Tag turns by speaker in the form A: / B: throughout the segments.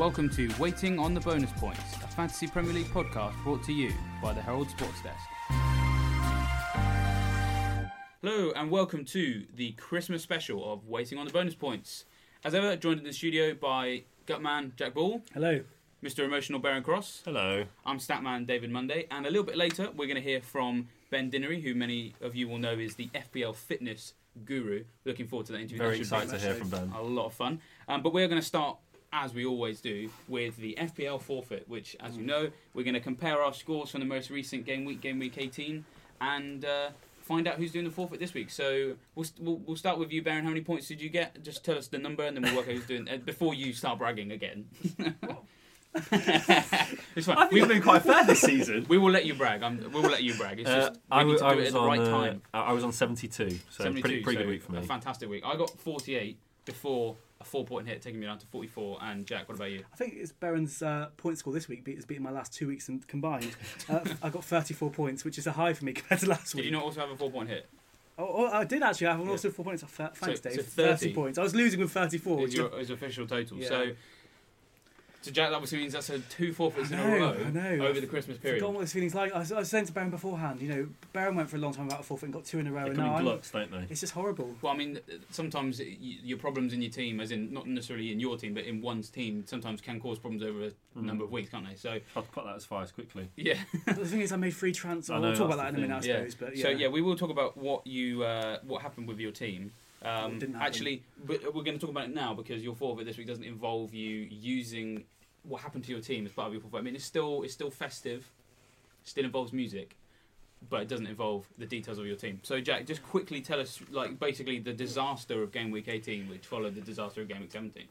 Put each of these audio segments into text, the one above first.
A: welcome to Waiting on the Bonus Points, a Fantasy Premier League podcast brought to you by the Herald Sports Desk. Hello, and welcome to the Christmas special of Waiting on the Bonus Points. As ever, joined in the studio by Gutman Jack Ball,
B: Hello.
A: Mr. Emotional Baron Cross,
C: Hello.
A: I'm Statman David Monday, and a little bit later, we're going to hear from Ben Dinnery, who many of you will know is the FPL fitness guru. Looking forward to that interview.
C: Very
A: That should be
C: excited to hear from Ben.
A: a lot of fun. Um, but we're going to start, as we always do, with the FPL forfeit, which, as you know, we're going to compare our scores from the most recent game week, game week 18, and uh, find out who's doing the forfeit this week. So we'll, we'll, we'll start with you, Baron. How many points did you get? Just tell us the number, and then we'll work out who's doing uh, before you start bragging again. it's fine.
C: I think
A: We,
C: we've been quite fair this season.
A: we will let you brag. I'm, we will let you brag. It's
C: Uh,
A: just
C: I,
A: we need
C: was,
A: to
C: I
A: do it at the
C: on.
A: right
C: uh,
A: time.
C: I I was on seventy-two, so
A: 72,
C: pretty pretty
A: so
C: good week for
A: A
C: me.
A: fantastic week. I got 48 before a four-point hit, taking me down to 44. And Jack, what about you?
B: I think it's Baron's uh, point score this week has beaten my last two weeks combined. Uh, I got 34 points, which is a high for me compared to last
A: Did
B: week.
A: Did you not also have a four-point hit?
B: Oh, oh, I did actually have
A: Yeah.
B: also four points. Oh, Thanks,
A: So-
B: Dave.
A: so 30.
B: points. I was losing with 34.
A: Is your is official total.
B: Yeah.
A: So, so Jack, that obviously means that's a two forfeits in a
B: I know,
A: row
B: I know.
A: over the Christmas
B: I've
A: period.
B: forgotten what this feeling's like. I was, I was saying to Baron beforehand, you know, Baron went for a long time without a forfeit and got two in a row.
C: They
B: and
C: come
B: now
C: in
B: I'm-
C: gluts, don't they?
B: It's just horrible.
A: Well, I mean, sometimes y- your problems in your team, as in not necessarily in your team, but in one's team, sometimes can cause problems over a
C: Mm.
A: number of weeks, can't they? So,
C: I'll cut that as far as quickly.
A: yeah.
B: But the thing is, I made free transfer.
C: I
B: We'll talk about
C: that's
B: that in a
C: the
B: minute, I
A: Yeah.
B: suppose. But yeah.
A: So yeah, we will talk about what you uh, what happened with your team. Um,
B: What didn't happen.
A: actually, but we're going to talk about it now because your forfeit this week doesn't involve you using what happened to your team as part of your forfeit. I mean, it's still it's still festive, still involves music, but it doesn't involve the details of your team. So Jack, just quickly tell us like basically the disaster of game week 18, which followed the disaster of game week 17.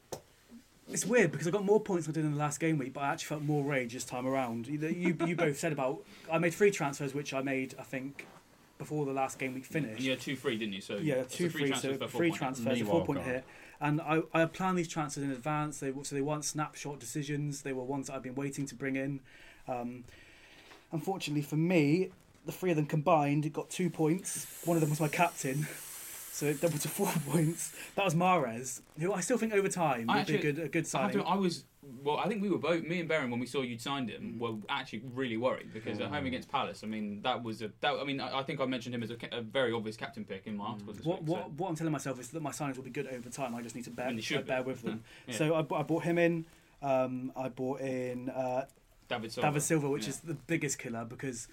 B: It's weird because I got more points than I did in the last game week, but I actually felt more rage this time around. You, you, you both said about I made three transfers, which I made I think before the last game week finished.
A: Yeah, two free, didn't you? So
B: yeah,
A: it's a
B: two free,
A: transfers
B: so free transfers, a four point hit, and I I planned these transfers in advance. They so they weren't snapshot decisions. They were ones that I've been waiting to bring in. Um, unfortunately for me, the three of them combined got two points. One of them was my captain. So it doubled to four points. That was Mahrez, who I still think over time
A: I
B: would be a good a good
A: I,
B: signing.
A: to, I was well. I think we were both me and Baron when we saw you'd signed him were actually really worried because at home against Palace. I mean, that was a. That, I mean, I, I think I mentioned him as a, a very obvious captain pick in my article this
B: What,
A: week.
B: what, what I'm telling myself is that my signings will be good over time. I just need to bear,
A: And they should
B: uh, bear with them.
A: Yeah.
B: So I, bought- I bought him in. Um, I bought in uh,
A: David Silva.
B: David Silva, which
A: Yeah.
B: is the biggest killer because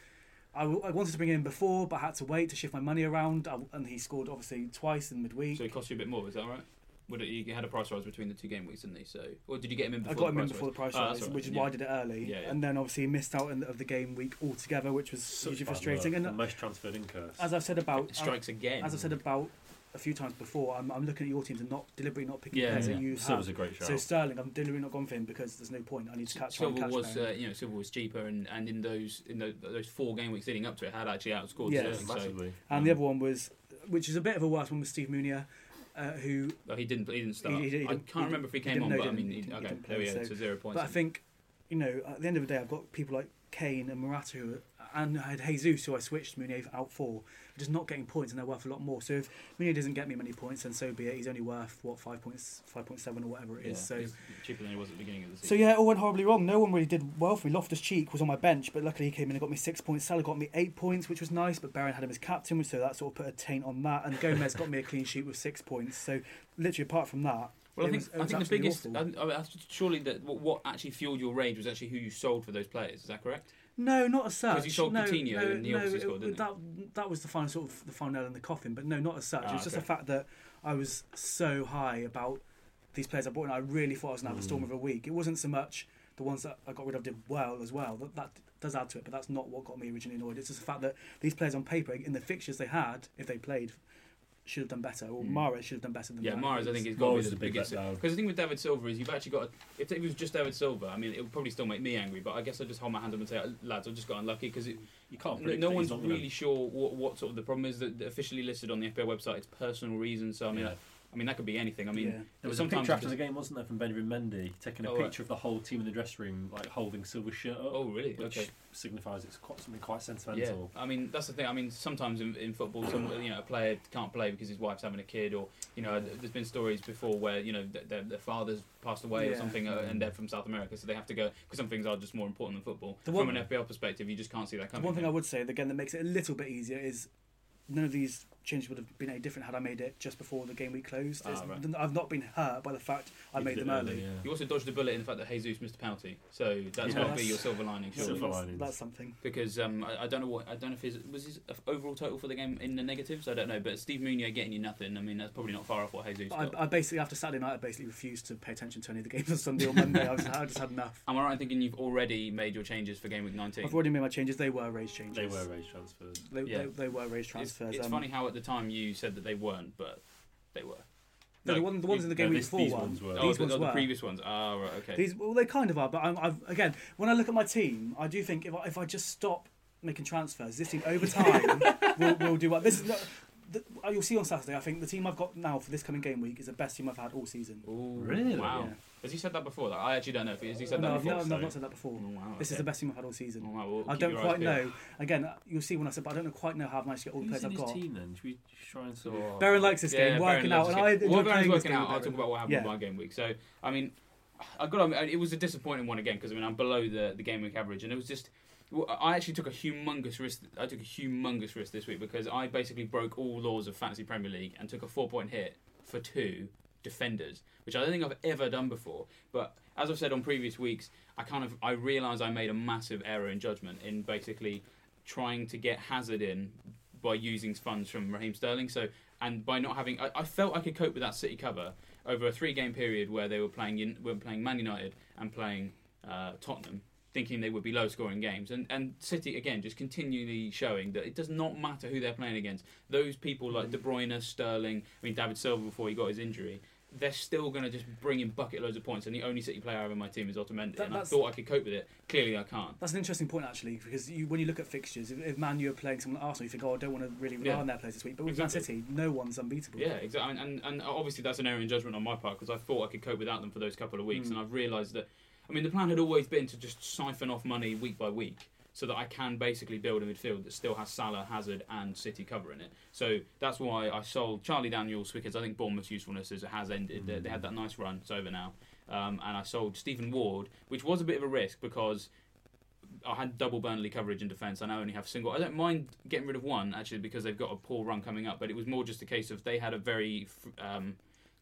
B: I, w- I wanted to bring him in before, but I had to wait to shift my money around. I, and he scored obviously twice in midweek.
A: So it cost you a bit more. Is that right? Would it, you had a price rise between the two game weeks, didn't he? So, or did you get him in
B: I
A: before?
B: got
A: the
B: him in
A: price
B: before the price
A: Oh,
B: rise,
A: that's all right.
B: which is
A: Yeah.
B: why I did it early.
A: Yeah, yeah.
B: And then obviously he missed out in the, of the game week altogether, which was
C: Such
B: hugely frustrating.
C: luck.
B: And
C: the most transferred in curse.
B: as I've said about
A: It strikes uh, again.
B: as I've said about a few times before, I'm, I'm looking at your teams and not deliberately not picking
A: Yeah,
B: players
A: yeah.
B: that you
C: Silva's
B: have.
C: a great shout.
B: So Sterling, I'm deliberately not gone for him because there's no point. I need to catch. try and
A: Silva
B: catch
A: was, uh, you know, Silva was cheaper, and, and in those in those, those four game weeks leading up to it, had actually outscored
B: Yeah.
A: Sterling. So
C: massively.
B: And
A: Um,
B: the other one was, which is a bit of a worse one, was Steve Mounié, uh, who.
A: oh, he didn't. He didn't start.
B: He- he didn't-
A: I can't remember if he
B: he
A: came
B: didn't-
A: on,
B: no,
A: but I mean,
B: didn't-
A: he,
B: he
A: okay,
B: didn't
A: there we go.
B: so-
A: So zero points.
B: But I think, you know, at the end of the day, I've got people like Kane and Morata, and I had Jesus, who I switched Munier out for, just not getting points, and they're worth a lot more. So if Mounié doesn't get me many points, then so be it. He's only worth what five points, five point seven or whatever it is. yeah. So.
A: it's cheaper than he was at the beginning of the season.
B: So yeah, it all went horribly wrong. No one really did well for me. Loftus Cheek was on my bench, but luckily he came in and got me six points. Salah got me eight points, which was nice, but Baron had him as captain, so that sort of put a taint on that. And Gomez got me a clean sheet with six points. So literally, apart from that,
A: Well, I think
B: was-
A: I think the biggest. I, I, surely that what, what actually fueled your rage was actually who you sold for those players. Is that correct?
B: No, not as such.
A: 'Cause you sold
B: no,
A: Coutinho
B: no,
A: and he
B: no,
A: obviously
B: it-
A: scored, didn't
B: that that was the final sort of the final nail in the coffin. But no, not as such.
A: Ah,
B: it was just
A: okay.
B: the fact that I was so high about these players I bought, and I really thought I was going to have a storm
C: Mm.
B: of a week. It wasn't so much the ones that I got rid of did well as well. That, that does add to it, but that's not what got me originally annoyed. It's just the fact that these players on paper, in the fixtures they had, if they played, should have done better. Or
A: Mm.
B: Mahrez should have done better than
A: Yeah,
B: that.
A: Mahrez I
B: It
A: think
B: was-
A: is got to be
C: Mahrez
A: the
C: is
A: biggest. Because the thing with David Silva is you've actually got. A, if it was just David Silva, I mean, it would probably still make me angry. But I guess I just hold my hand up and say, lads, I just got unlucky because
C: You can't
A: no, no one's
C: He's gonna-
A: really sure what, what sort of the problem is that that officially listed on the FPL website. It's personal reasons. So I mean,
C: Yeah.
A: I mean, that could be anything. I mean,
B: Yeah.
C: There was a
A: sometimes
C: picture after
A: it
C: the game, wasn't there, from Benjamin Mendy taking a
A: Oh, right.
C: picture of the whole team in the dressing room, like holding Silva's shirt up,
A: Oh, really?
C: which
A: Okay.
C: signifies it's quite something quite sentimental. Yeah.
A: I mean that's the thing. I mean sometimes in, in football, some you know a player can't play because his wife's having a kid, or you know there's been stories before where you know th- their, their father's passed away or something, uh, and they're from South America, so they have to go because some things are just more important than football.
B: The
A: From
B: one-
A: an FPL perspective, you just can't see that
B: The
A: coming.
B: one thing I would say, again, that makes it a little bit easier is none of these changes would have been any different had I made it just before the game week closed.
C: Ah, right.
B: I've not been hurt by the fact I
C: You
B: made them
C: it
B: early.
C: yeah.
A: You also dodged a bullet in the fact that Jesus missed a penalty, so that's
C: Yeah.
A: got to be your silver lining, surely.
C: Silver
B: that's,
C: linings.
B: that's something.
A: Because um, I, I don't know what I don't know if his was his overall total for the game in the negatives. I don't know, but Steve Mounié getting you nothing. I mean, that's probably not far off what Jesus
B: I,
A: got.
B: I basically after Saturday night, I basically refused to pay attention to any of the games on Sunday or Monday. I, was, I just had enough.
A: Am I right in thinking you've already made your changes for game week 19?
B: I've already made my changes. They were raised changes.
C: They were raised transfers.
B: They,
A: Yeah.
B: they, they were raised
A: It's,
B: transfers.
A: it's
B: um,
A: funny how at the time you said that they weren't, but they were.
B: No, the, one, the ones in the game
C: no, this-
B: before
C: these
B: one.
C: ones were.
A: Oh,
B: These
A: the,
B: ones
A: oh, the
B: were.
A: previous ones. Ah, right, okay.
B: These, well, they kind of are, but I'm, I've again, when I look at my team, I do think if I, if I just stop making transfers, this team over time will, will do what this is. Not, the, uh, you'll see on Saturday. I think the team I've got now for this coming game week is the best team I've had all season.
A: Ooh,
C: Really?
A: Wow.
B: Yeah.
A: Has he said that before? Like, I actually don't know if he, has he said
B: no,
A: that
B: I've,
A: before.
B: no, I've not said that before.
A: Oh, wow,
B: This is the best team I've had all season.
A: Oh, wow, well,
B: I don't quite
A: eyes peeled.
B: know. Again, uh, you'll see when I said, but I don't know quite know how I've managed to get all the
C: Who's
B: players
C: in
B: I've
C: his
B: got.
C: team then? Should we try and sort
A: Oh.
B: Baron likes this game,
A: Yeah,
B: working out,
A: loves
B: and
A: this
B: I
A: game.
B: enjoy
A: While Baron's working out, I'll talk about what happened
B: Yeah.
A: in my game week. So, I mean, I got. to It was a disappointing one again because I mean I'm below the the game week average, and it was just. I actually took a humongous risk. I took a humongous risk this week because I basically broke all laws of fantasy Premier League and took a four point hit for two defenders, which I don't think I've ever done before. But as I've said on previous weeks, I kind of I realised I made a massive error in judgment in basically trying to get Hazard in by using funds from Raheem Sterling. So and by not having, I, I felt I could cope with that City cover over a three-game period where they were playing were playing Man United and playing uh, Tottenham. Thinking they would be low-scoring games, and and City again just continually showing that it does not matter who they're playing against. Those people like De Bruyne, Sterling, I mean David Silva before he got his injury, they're still going to just bring in bucket loads of points. And the only City player I have in my team is Otamendi,
B: That-
A: and I thought I could cope with it. Clearly, I can't.
B: That's an interesting point actually, because you, when you look at fixtures, if, if Man U are playing someone like Arsenal, you think, oh, I don't want to really rely
A: Yeah.
B: on their players this week. But with
A: Exactly.
B: Man City, no one's unbeatable.
A: Yeah, exactly. And, and and obviously that's an error in judgment on my part because I thought I could cope without them for those couple of weeks,
B: Mm.
A: and I've realised that. I mean, the plan had always been to just siphon off money week by week, so that I can basically build a midfield that still has Salah, Hazard, and City covering it. So that's why I sold Charlie Daniels because I think Bournemouth's usefulness is, has ended. They- They had that nice run; it's over now. Um, and I sold Stephen Ward, which was a bit of a risk because I had double Burnley coverage in defence, I only have single. I don't mind getting rid of one actually because they've got a poor run coming up, but it was more just a case of they had a very um,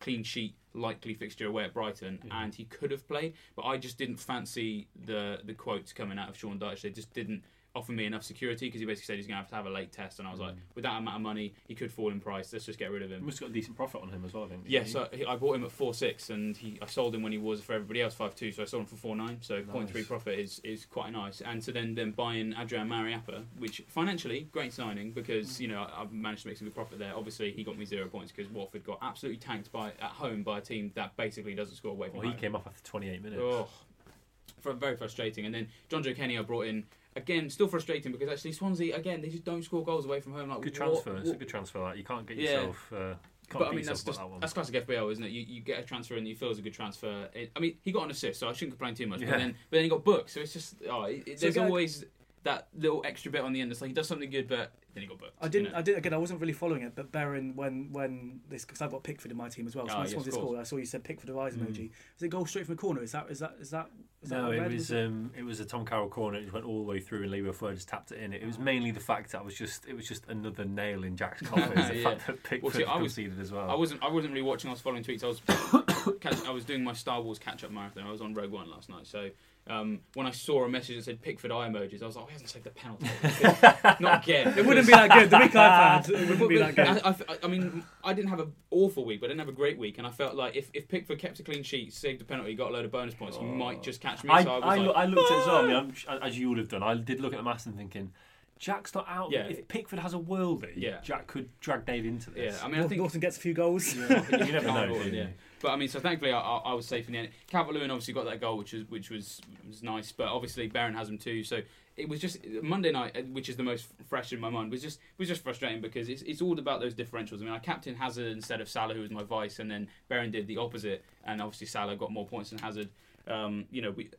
A: clean sheet, likely fixture away at Brighton,
C: Yeah.
A: and he could have played, but I just didn't fancy the the quotes coming out of Sean Dyche. They just didn't offer me enough security because he basically said he's going to have to have a late test, and I was like, mm. with that amount of money, he could fall in price. Let's just get rid of him.
C: must have got a decent profit on him as well, I think.
A: Yes, so he- I bought him at four six, and he I sold him when he was for everybody else five two, so I sold him for four nine. So point three
C: Nice.
A: profit is, is quite nice. And so then then buying Adrian Mariappa, which financially great signing because mm. you know I- I've managed to make some good profit there. Obviously he got me zero points because Watford got absolutely tanked by at home by a team that basically doesn't score away from
C: Well, he
A: home.
C: came off after 28 minutes.
A: Oh, very frustrating. And then Jonjoe Kenny I brought in again, still frustrating because actually Swansea again they just don't score goals away from home. Like
C: Good
A: what-
C: transfer. It's a good transfer. That you can't get
A: Yeah.
C: yourself. Uh, can't
A: but I mean, that's just
C: that one.
A: that's classic FPL, isn't it? You, you get a transfer and you feel it's a good transfer. It, I mean, he got an assist, so I shouldn't complain too much. But then, but then he got booked, so it's just oh, it, it-
B: So
A: there's
B: again-
A: always that little extra bit on the end. It's like he does something good, but then he got booked.
B: I didn't.
A: You know?
B: I did again. I wasn't really following it, but Baron, when when this because I've got Pickford in my team as well. So
A: Ah,
B: when
A: yes,
B: Swansea
A: of course.
B: I saw you said Pickford of eyes
C: Mm.
B: emoji. Is it goal straight from the corner? Is that is that is that? Is that
C: No,
B: red?
C: it was um, it was a Tom Carroll corner. It just went all the way through, and Leroy Fer just tapped it in. It was mainly the fact that I was just it was just another nail in Jack's coffin. the
A: Yeah.
C: fact that Pickford
A: Well, see, I was-
C: conceded as well.
A: I wasn't. I wasn't really watching. I was following tweets. I was. catch, I was doing my Star Wars catch-up marathon. I was on Rogue One last night. So um, when I saw a message that said Pickford eye emojis, I was like, oh, he hasn't saved the penalty. Not again.
B: It wouldn't be that good. The week I've had, it wouldn't be that good.
A: I, I, I mean, I didn't have an awful week, but I didn't have a great week, and I felt like if, if Pickford kept a clean sheet, saved a penalty, got a load of bonus points, he might just catch me.
C: I,
A: so I was
C: I,
A: like,
C: loo- I looked at it as well. I mean, I'm, as you would have done. I did look at the maths and thinking, Jack's not out.
A: Yeah.
C: If Pickford has a worldie,
A: Yeah.
C: Jack could drag Dave into
A: Yeah,
C: this.
A: I mean, I think
B: Norton gets a few goals.
C: you never know.
A: avoid,
C: do you?
A: yeah. But I mean, so thankfully I, I, I was safe in the end. Calvert Lewin obviously got that goal, which was which was was nice. But obviously Barron has them too. So it was just Monday night, uh, which is the most fresh in my mind, was just was just frustrating because it's it's all about those differentials. I mean, I captain Hazard instead of Salah, who was my vice, and then Barron did the opposite, and obviously Salah got more points than Hazard. Um, you know, we,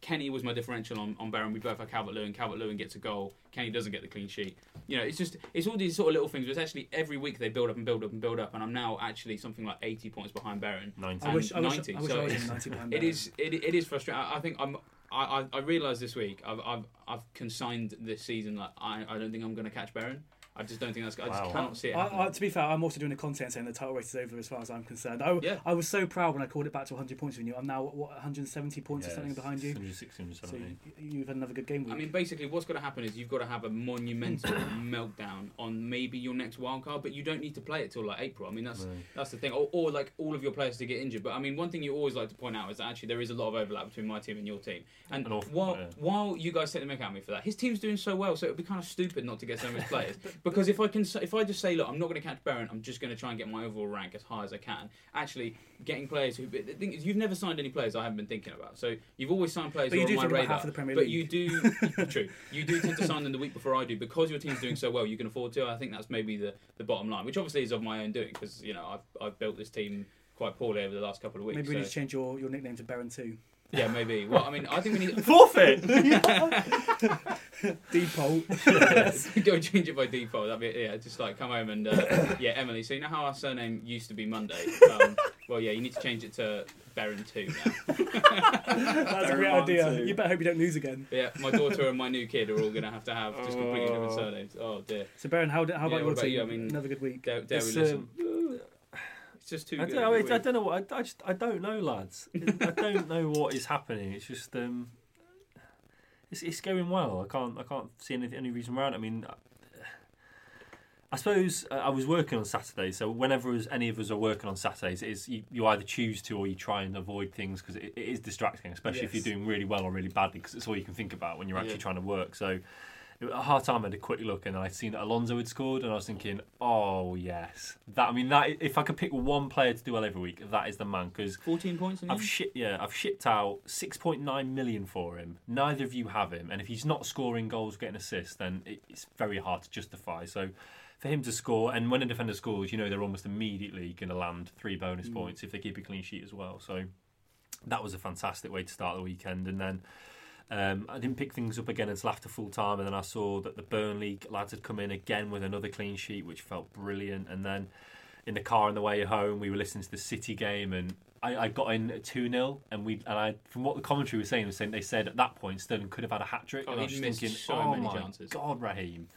A: Kenny was my differential on, on Barron. We both had Calvert Lewin. Calvert Lewin gets a goal. Kenny doesn't get the clean sheet. You know, it's just it's all these sort of little things. But it's actually every week they build up and build up and build up, and I'm now actually something like 80 points behind Barron.
C: 90.
B: I wish, I wish,
A: 90,
B: I, wish
A: so
B: I was
A: it's-
B: in 90 pound
A: It is it, it is frustrating. I, I think I'm. I, I, I realised this week I've, I've I've consigned this season like I, I don't think I'm going to catch Barron. I just don't think that's. I just
C: Wow.
A: cannot see it.
B: I. I, to be fair, I'm also doing a content saying the title race is over as far as I'm concerned. I,
A: Yeah.
B: I was so proud when I called it back to 100 points with you. I'm now what 170 points or something behind you.
C: 160,
B: So
C: 170.
B: you, you've had another good game week.
A: I mean, basically, what's going to happen is you've got to have a monumental meltdown on maybe your next wild card, but you don't need to play it till like April. I mean, that's
C: No.
A: that's the thing, or, or like all of your players to get injured. But I mean, one thing you always like to point out is that actually there is a lot of overlap between my team and your team. And
C: An awful
A: while
C: lot, yeah.
A: while you guys take the mick out of me for that, his team's doing so well, so it would be kind of stupid not to get some of his players. Because if I can, if I just say, look, I'm not going to catch Barron, I'm just going to try and get my overall rank as high as I can. Actually, getting players who the thing is, you've never signed any players I haven't been thinking about. So you've always signed players
B: But
A: who
B: you
A: are
B: do
A: on my radar.
B: half of the Premier
A: but
B: League.
A: you do true. You do tend to sign them the week before I do because your team's doing so well. You can afford to. I think that's maybe the, the bottom line, which obviously is of my own doing because you know I've I've built this team quite poorly over the last couple of weeks.
B: Maybe we
A: so-
B: need to change your, your nickname to Baron 2.
A: Yeah, maybe. Well, I mean, I think we need
C: Forfeit!
B: Depot.
A: go and change it by default. That'd be yeah, just like come home and uh, yeah, Emily. So you know how our surname used to be Monday. Um, well, yeah, you need to change it to Baron Two now.
B: That's a great idea.
C: 2.
B: You better hope you don't lose again.
A: Yeah, my daughter and my new kid are all going to have to have just completely different
C: Oh.
A: surnames. Oh dear,
B: So Baron, how, how about
A: Yeah,
B: your
A: about
B: team?
A: you? I mean-
B: Another good week.
A: dare, dare we listen?
C: um,
A: It's just too
C: I
A: good.
C: don't, know, I, I don't know what I, I just I don't know, lads. I don't know what is happening. It's just um, it's it's going well. I can't I can't see any any reason around. I mean, I suppose uh, I was working on Saturday, so whenever us- any of us are working on Saturdays, it is you, you either choose to or you try and avoid things because it, it is distracting, especially if you're doing really well or really badly, because it's all you can think about when you're actually
A: Yeah.
C: trying to work. So. At half time, I had a quick look and I'd seen that Alonso had scored, and I was thinking, "Oh yes, that." I mean, that if I could pick one player to do well every week, that is the man. Because
A: 14 points
C: I've shipped, yeah, I've shipped out six point nine million for him. Neither of you have him, and if he's not scoring goals, getting assists, then it's very hard to justify. So, for him to score, and when a defender scores, you know they're almost immediately going to land three bonus
B: Mm.
C: points if they keep a clean sheet as well. So, that was a fantastic way to start the weekend, and then. Um, I didn't pick things up again until after full time, and then I saw that the Burnley lads had come in again with another clean sheet, which felt brilliant. And then in the car on the way home, we were listening to the City game, and I, I got in at two 0 and we and I from what the commentary was saying, was saying they said at that point Sterling could have had a hat trick,
A: Oh,
C: and I was thinking,
A: so
C: oh
A: many
C: my
A: chances."
C: god, Raheem.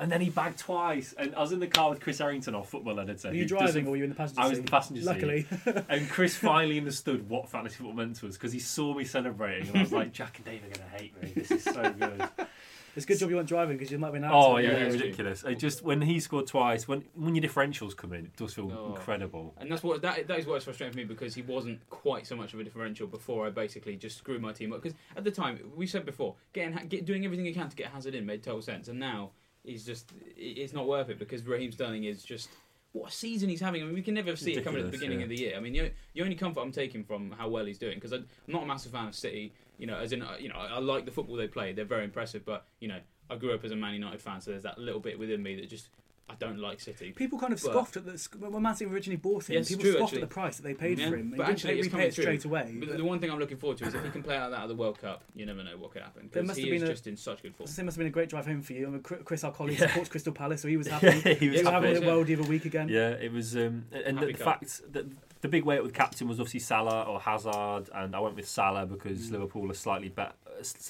C: And then he bagged twice, and I was in the car with Chris Errington, our football editor.
B: Were you driving or were you in the passenger seat?
C: I was in the passenger seat.
B: Luckily.
C: and Chris finally understood what fantasy football meant to us because he saw me celebrating, and I was like, Jack and Dave are going to hate me. This is so good.
B: it's a good job you weren't driving because you might be an
C: Oh
B: accident.
C: yeah,
A: Yeah,
C: it was ridiculous. It just when he scored twice, when when your differentials come in, it does feel
A: Oh.
C: incredible.
A: And that's what that, that is what's frustrating for me because he wasn't quite so much of a differential before I basically just screwed my team up. Because at the time we said before, getting get, doing everything you can to get Hazard in made total sense, and now he's just it's not worth it because Raheem Sterling is just what a season he's having. I mean, we can never see it coming at the beginning
C: yeah.
A: of the year. I mean, the, the only comfort I'm taking from how well he's doing because I'm not a massive fan of City. You know, as in uh, you know, I, I like the football they play. They're very impressive, but you know, I grew up as a Man United fan, so there's that little bit within me that just I don't like City.
B: People kind of
A: But-
B: scoffed at the when Man City originally bought him.
A: Yes,
B: people
A: true,
B: scoffed
A: actually.
B: at the price that they paid
A: Yeah,
B: for him. They
A: but
B: didn't
A: actually
B: pay,
A: it's
B: repay it
A: through.
B: straight away.
A: But
B: But
A: the one thing I'm looking forward to is if he can play like that at the World Cup, you never know what could happen.
B: There must
A: he
B: have
A: is
B: been a-
A: just in such good form.
B: it must have been a great drive home for you. I mean, Chris- Chris, our colleague,
C: Yeah.
B: supports Crystal Palace, so he was happy.
C: Yeah, he was
B: he was
A: happy,
B: having a
A: yeah.
B: worldie of a week again.
C: Yeah, it was, um, and
A: Happy
C: the
A: cup.
C: fact that the big weight with captain was obviously Salah or Hazard, and I went with Salah because
B: Mm.
C: Liverpool are slightly better.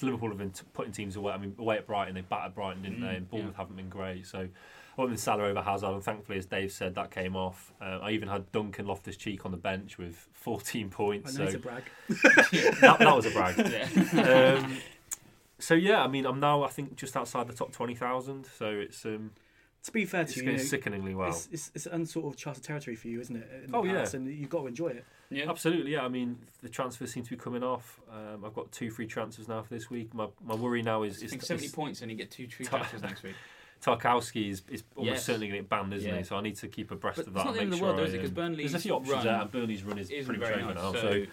C: Liverpool have been t- putting teams away. I mean, away at Brighton, they battered Brighton, didn't
A: Mm,
C: they? And Bournemouth
A: yeah.
C: haven't been great, so. I went with Salah over Hazard, and thankfully, as Dave said, that came off. Uh, I even had Duncan Loftus Cheek on the bench with 14
B: I
C: points.
B: know
C: So
B: it's a brag.
C: that, that was a brag.
A: Yeah.
C: um, so yeah, I mean, I'm now I think just outside the top twenty thousand. So it's um,
B: To be fair
C: It's
B: to you,
C: going
B: you know,
C: sickeningly well.
B: it's, it's, it's unsort of charted territory for you, isn't it? in the
C: Oh, yeah.
B: And you've got to enjoy it.
A: Yeah.
C: Absolutely, yeah. I mean, the transfers seem to be coming off. Um, I've got two free transfers now for this week. My my worry now is
A: I
C: is,
A: think 70
C: is
A: points and you get two tree
C: Ta-
A: transfers next week.
C: Tarkowski is, is almost
A: Yes.
C: certainly going to get banned, isn't
A: Yeah.
C: he? So I need to keep abreast
A: But
C: of
A: it's
C: that.
A: not the
C: and
A: end of the world,
C: sure
A: though, is it? Because Burnley's
C: There's a few options
A: run
C: there, and Burnley's run is
A: isn't
C: pretty much over
A: nice.
C: now.
A: So,
C: So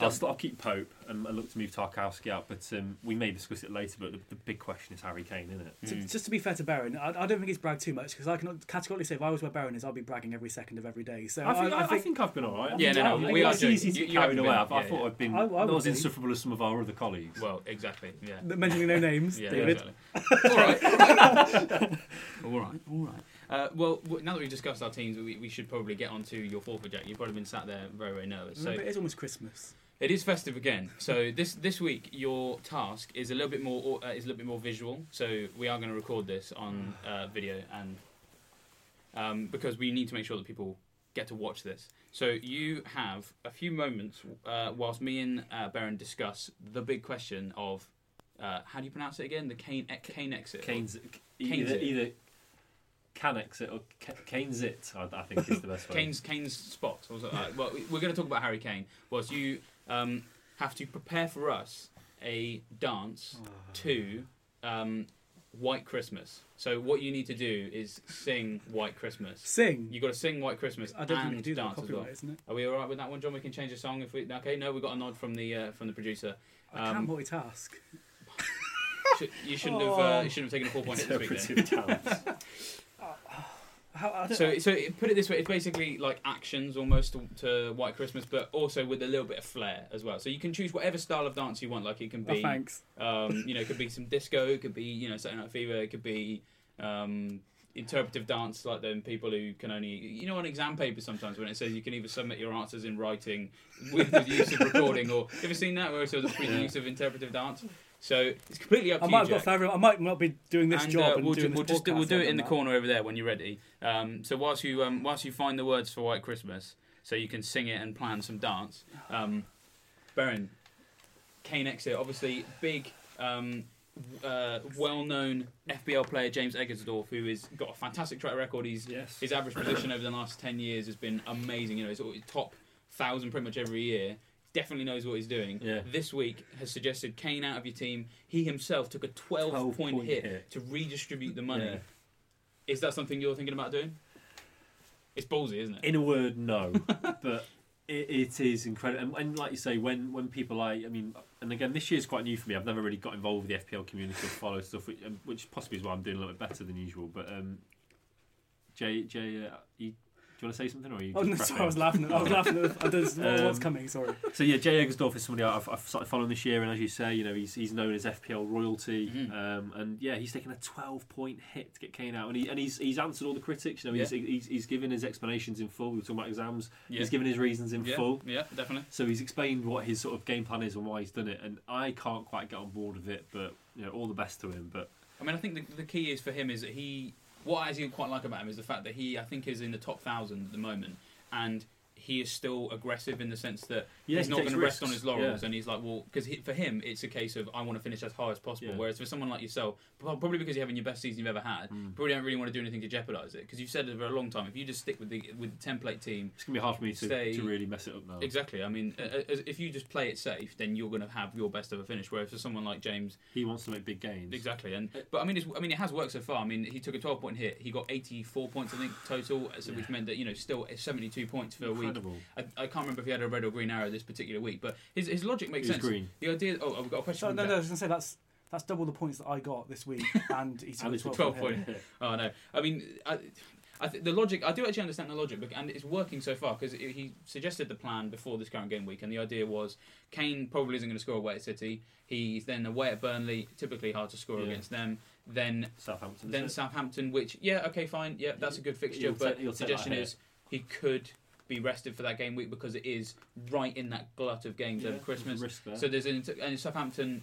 C: I'll, st- I'll keep Pope and, and look to move Tarkowski out. But um, we may discuss it later. But the, the big question is Harry Kane, isn't it?
B: To-
A: Mm.
B: just to be fair to Baron, I, I don't think he's bragged too much because I can categorically say if I was where Barron is, I'll be bragging every second of every day. So
C: I think, I,
B: I,
C: think, I've been all right.
A: Yeah, no, no, we are
C: it's easy
A: joking.
C: to
A: You- you
C: carried away.
A: been.
C: I, I thought
A: yeah.
C: I'd been
B: I- I
C: not as
B: be.
C: insufferable as some of our other colleagues.
A: well, exactly. Yeah.
B: mentioning no names,
A: Yeah,
B: David.
A: exactly. all right. all right. All right. Uh, well, now that we've discussed our teams, we, we should probably get on to your forfeit, Jack. You've probably been sat there very, very nervous. So
B: Remember, it's almost Christmas.
A: It is festive again. So this this week, your task is a little bit more uh, is a little bit more visual. So we are going to record this on uh, video, and um, because we need to make sure that people get to watch this. So you have a few moments uh, whilst me and uh, Baron discuss the big question of uh, how do you pronounce it again? The Kane Kane exit.
C: Kane's
A: Kane's
C: either,
A: it.
C: either can exit or Kane's it. I, I think is the best way.
A: Kane's Kane's spot. Or something like well, we're going to talk about Harry Kane. Whilst you um, have to prepare for us a dance to um, White Christmas. So what you need to do is sing White Christmas.
B: Sing.
A: You got to sing White Christmas
B: I don't
A: and
B: think we can do that.
A: dance as well.
B: Isn't it?
A: Are we all right with that one, John? We can change the song if we. Okay, no, we got a nod from the uh, from the producer.
B: I
A: Um,
B: can't multitask.
A: Should, you shouldn't have. Uh,
B: Oh.
A: you shouldn't have taken a four point hit this week. Then.
C: Talents.
B: How,
A: So, so put it this way: it's basically like actions almost to, to White Christmas, but also with a little bit of flair as well. So you can choose whatever style of dance you want. Like it can
B: oh,
A: be,
B: thanks.
A: um, you know, it could be some disco, it could be you know Saturday Night Fever, it could be um, interpretive dance, like them people who can only, you know, on exam papers sometimes when it says you can either submit your answers in writing with the use of recording, or have you ever seen that where it says the use of interpretive dance? So it's completely up to
B: I
A: you.
B: might have
A: Jack.
B: got further. I might not be doing this
A: And,
B: job
A: uh,
B: and
A: we'll,
B: doing
A: ju- we'll just do, we'll do it in the
B: that.
A: corner over there when you're ready. Um, so whilst you um, whilst you find the words for White Christmas, so you can sing it and plan some dance. Um, Baron, Kane exit, obviously big, um, uh, well-known FPL player James Eggersdorf, who has got a fantastic track record. He's
C: yes.
A: his average position over the last 10 years has been amazing. You know, he's always top thousand pretty much every year. Definitely knows what he's doing.
C: Yeah.
A: This week has suggested Kane out of your team. He himself took a 12,
C: 12
A: point,
C: point
A: hit,
C: hit.
A: to redistribute the money.
C: Yeah.
A: Is that something you're thinking about doing? It's ballsy, isn't it?
C: In a word, no. but it, it is incredible. And, and like you say, when, when people like, I mean, and again, this year's quite new for me. I've never really got involved with the FPL community or followed stuff, which, um, which possibly is why I'm doing a little bit better than usual. But um, Jay, Jay, uh, you, do you want to say something, or are you?
B: Oh no, sorry, I was laughing. At, I was laughing at. I don't know what's
C: Um,
B: coming. Sorry.
C: So yeah, Jay Eggersdorf is somebody I've, I've started following this year, and as you say, you know he's he's known as FPL royalty,
A: Mhm.
C: um, and yeah, he's taken a 12 point hit to get Kane out, and he and he's he's answered all the critics. You know, he's, he's he's given his explanations in full. We were talking about exams.
A: Yeah.
C: He's given his reasons in
A: yeah,
C: full.
A: yeah, definitely.
C: So he's explained what his sort of game plan is and why he's done it, and I can't quite get on board with it. But you know, all the best to him. But
A: I mean, I think the, the key is for him is that he. What I actually quite like about him is the fact that he, I think, is in the top thousand at the moment, and he is still aggressive in the sense that
C: yeah,
A: he's
C: he
A: not going to rest on his laurels,
C: Yeah.
A: and he's like, well, because for him, it's a case of I want to finish as high as possible.
C: Yeah.
A: Whereas for someone like yourself, probably because you're having your best season you've ever had,
C: Mm.
A: probably don't really want to do anything to jeopardise it. Because you've said it for a long time. If you just stick with the with the template team,
C: It's gonna be hard for me to,
A: Stay-
C: to really mess it up now.
A: exactly. I mean, uh, uh, if you just play it safe, then you're going to have your best ever finish. Whereas for someone like James,
C: He wants to make big gains.
A: Exactly, and but I mean, it's, I mean, it has worked so far. I mean, he took a 12 point hit. He got 84 points, I think, total, so which meant that you know, still 72 points for a week.
C: Incredible.
A: I, I can't remember if he had a red or green arrow this particular week, but his, his logic makes
C: He's
A: sense.
C: green.
A: The idea. Oh, I've got a question.
B: So, no, no, I was gonna say that's that's double the points that I got this week, and he's
C: And it's
B: 12
A: 12
B: point.
A: point. Oh no, I mean, I, I th- the logic. I do actually understand the logic, bec- and it's working so far because he suggested the plan before this current game week, and the idea was Kane probably isn't going to score away at City. He's then away at Burnley, typically hard to score
C: Yeah.
A: against them. Then
C: Southampton.
A: then? Southampton, which yeah, okay, fine, yeah, that's a good fixture.
C: He'll
A: but
C: take- he'll
A: suggestion is he could be rested for that game week because it is right in that glut of games
C: Yeah,
A: over Christmas.
C: there.
A: So there's an, and Southampton,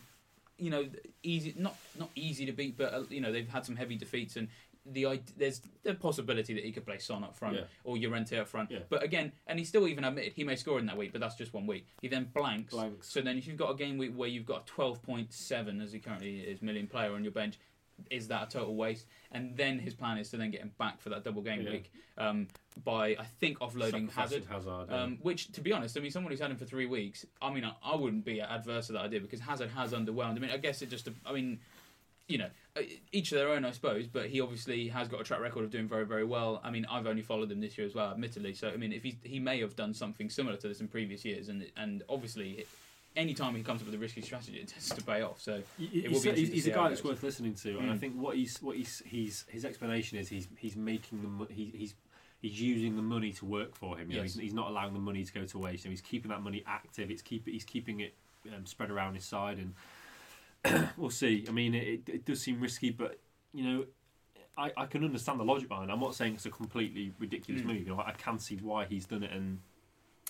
A: you know, easy not not easy to beat, but uh, you know they've had some heavy defeats and. The there's the possibility that he could play Son up front
C: Yeah.
A: or Llorente up front,
C: Yeah.
A: but again, and he still even admitted he may score in that week, but that's just one week. He then blanks,
C: Blanks.
A: so then if you've got a game week where you've got a 12.7 as he currently is million player on your bench, is that a total waste? And then his plan is to then get him back for that double game
C: Yeah.
A: week um, by I think offloading Hazard.
C: Hazard. yeah.
A: Um, which, to be honest, I mean, someone who's had him for three weeks, I mean, I, I wouldn't be adverse to that idea because Hazard has underwhelmed. I mean, I guess it just, I mean, you know, uh, each of their own, I suppose, but he obviously has got a track record of doing very, very well. I mean, I've only followed him this year as well, admittedly. So, I mean, if he he may have done something similar to this in previous years, and and obviously, any time he comes up with a risky strategy, it tends to pay off. So,
C: Y-
A: it will
C: he's,
A: be
C: he's, he's a guy that's worth listening to, and I
A: Mm.
C: think what he's what he's, he's his explanation is he's he's making the he, he's he's using the money to work for him. You know,
A: Yes.
C: he's, he's not allowing the money to go to waste. And he's keeping that money active. It's keep he's keeping it um, spread around his side, and we'll see. I mean, it, it does seem risky, but you know. I, I can understand the logic behind it. I'm not saying it's a completely ridiculous
A: Mm.
C: move. You know, I can see why he's done it, and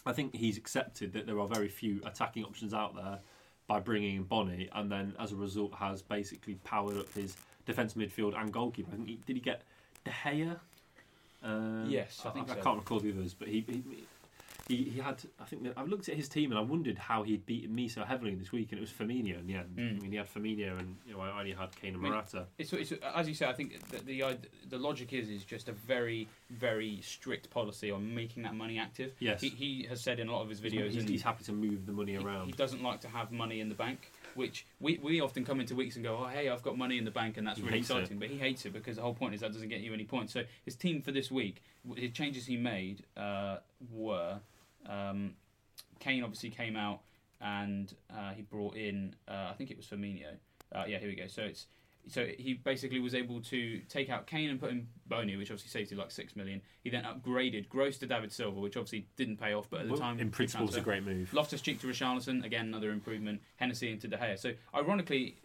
C: I think he's accepted that there are very few attacking options out there by bringing in Bony, and then as a result has basically powered up his defence midfield and goalkeeper. I think he, did he get De Gea? Um,
A: Yes, I
C: I,
A: think
C: I
A: so.
C: can't recall the others, but he, he he he had. I think that, I looked at his team and I wondered how he'd beaten me so heavily this week, and it was Firmino in the end.
A: Mm.
C: I mean, he had Firmino, and you know I only had Kane and
A: I mean,
C: Morata.
A: It's, it's as you say. I think the the, the logic is is just a very very strict policy on making that money active.
C: Yes,
A: He, he has said in a lot of his videos,
C: he's,
A: and
C: he's happy to move the money around.
A: he doesn't like to have money in the bank. Which we, we often come into weeks and go, oh hey, I've got money in the bank, and that's
C: He
A: really
C: hates it.
A: exciting. But he hates it because the whole point is that doesn't get you any points. So his team for this week, the changes he made uh, were um, Kane obviously came out and uh, he brought in uh, I think it was Firmino. Uh, yeah, here we go. So it's so he basically was able to take out Kane and put in Bony, which obviously saved you like six million. He then upgraded Gross to David Silva, which obviously didn't pay off, but at the
C: Well,
A: time
C: in principle, it's a great move.
A: Loftus Cheek to Richarlison, again another improvement. Hennessy into De Gea. So ironically,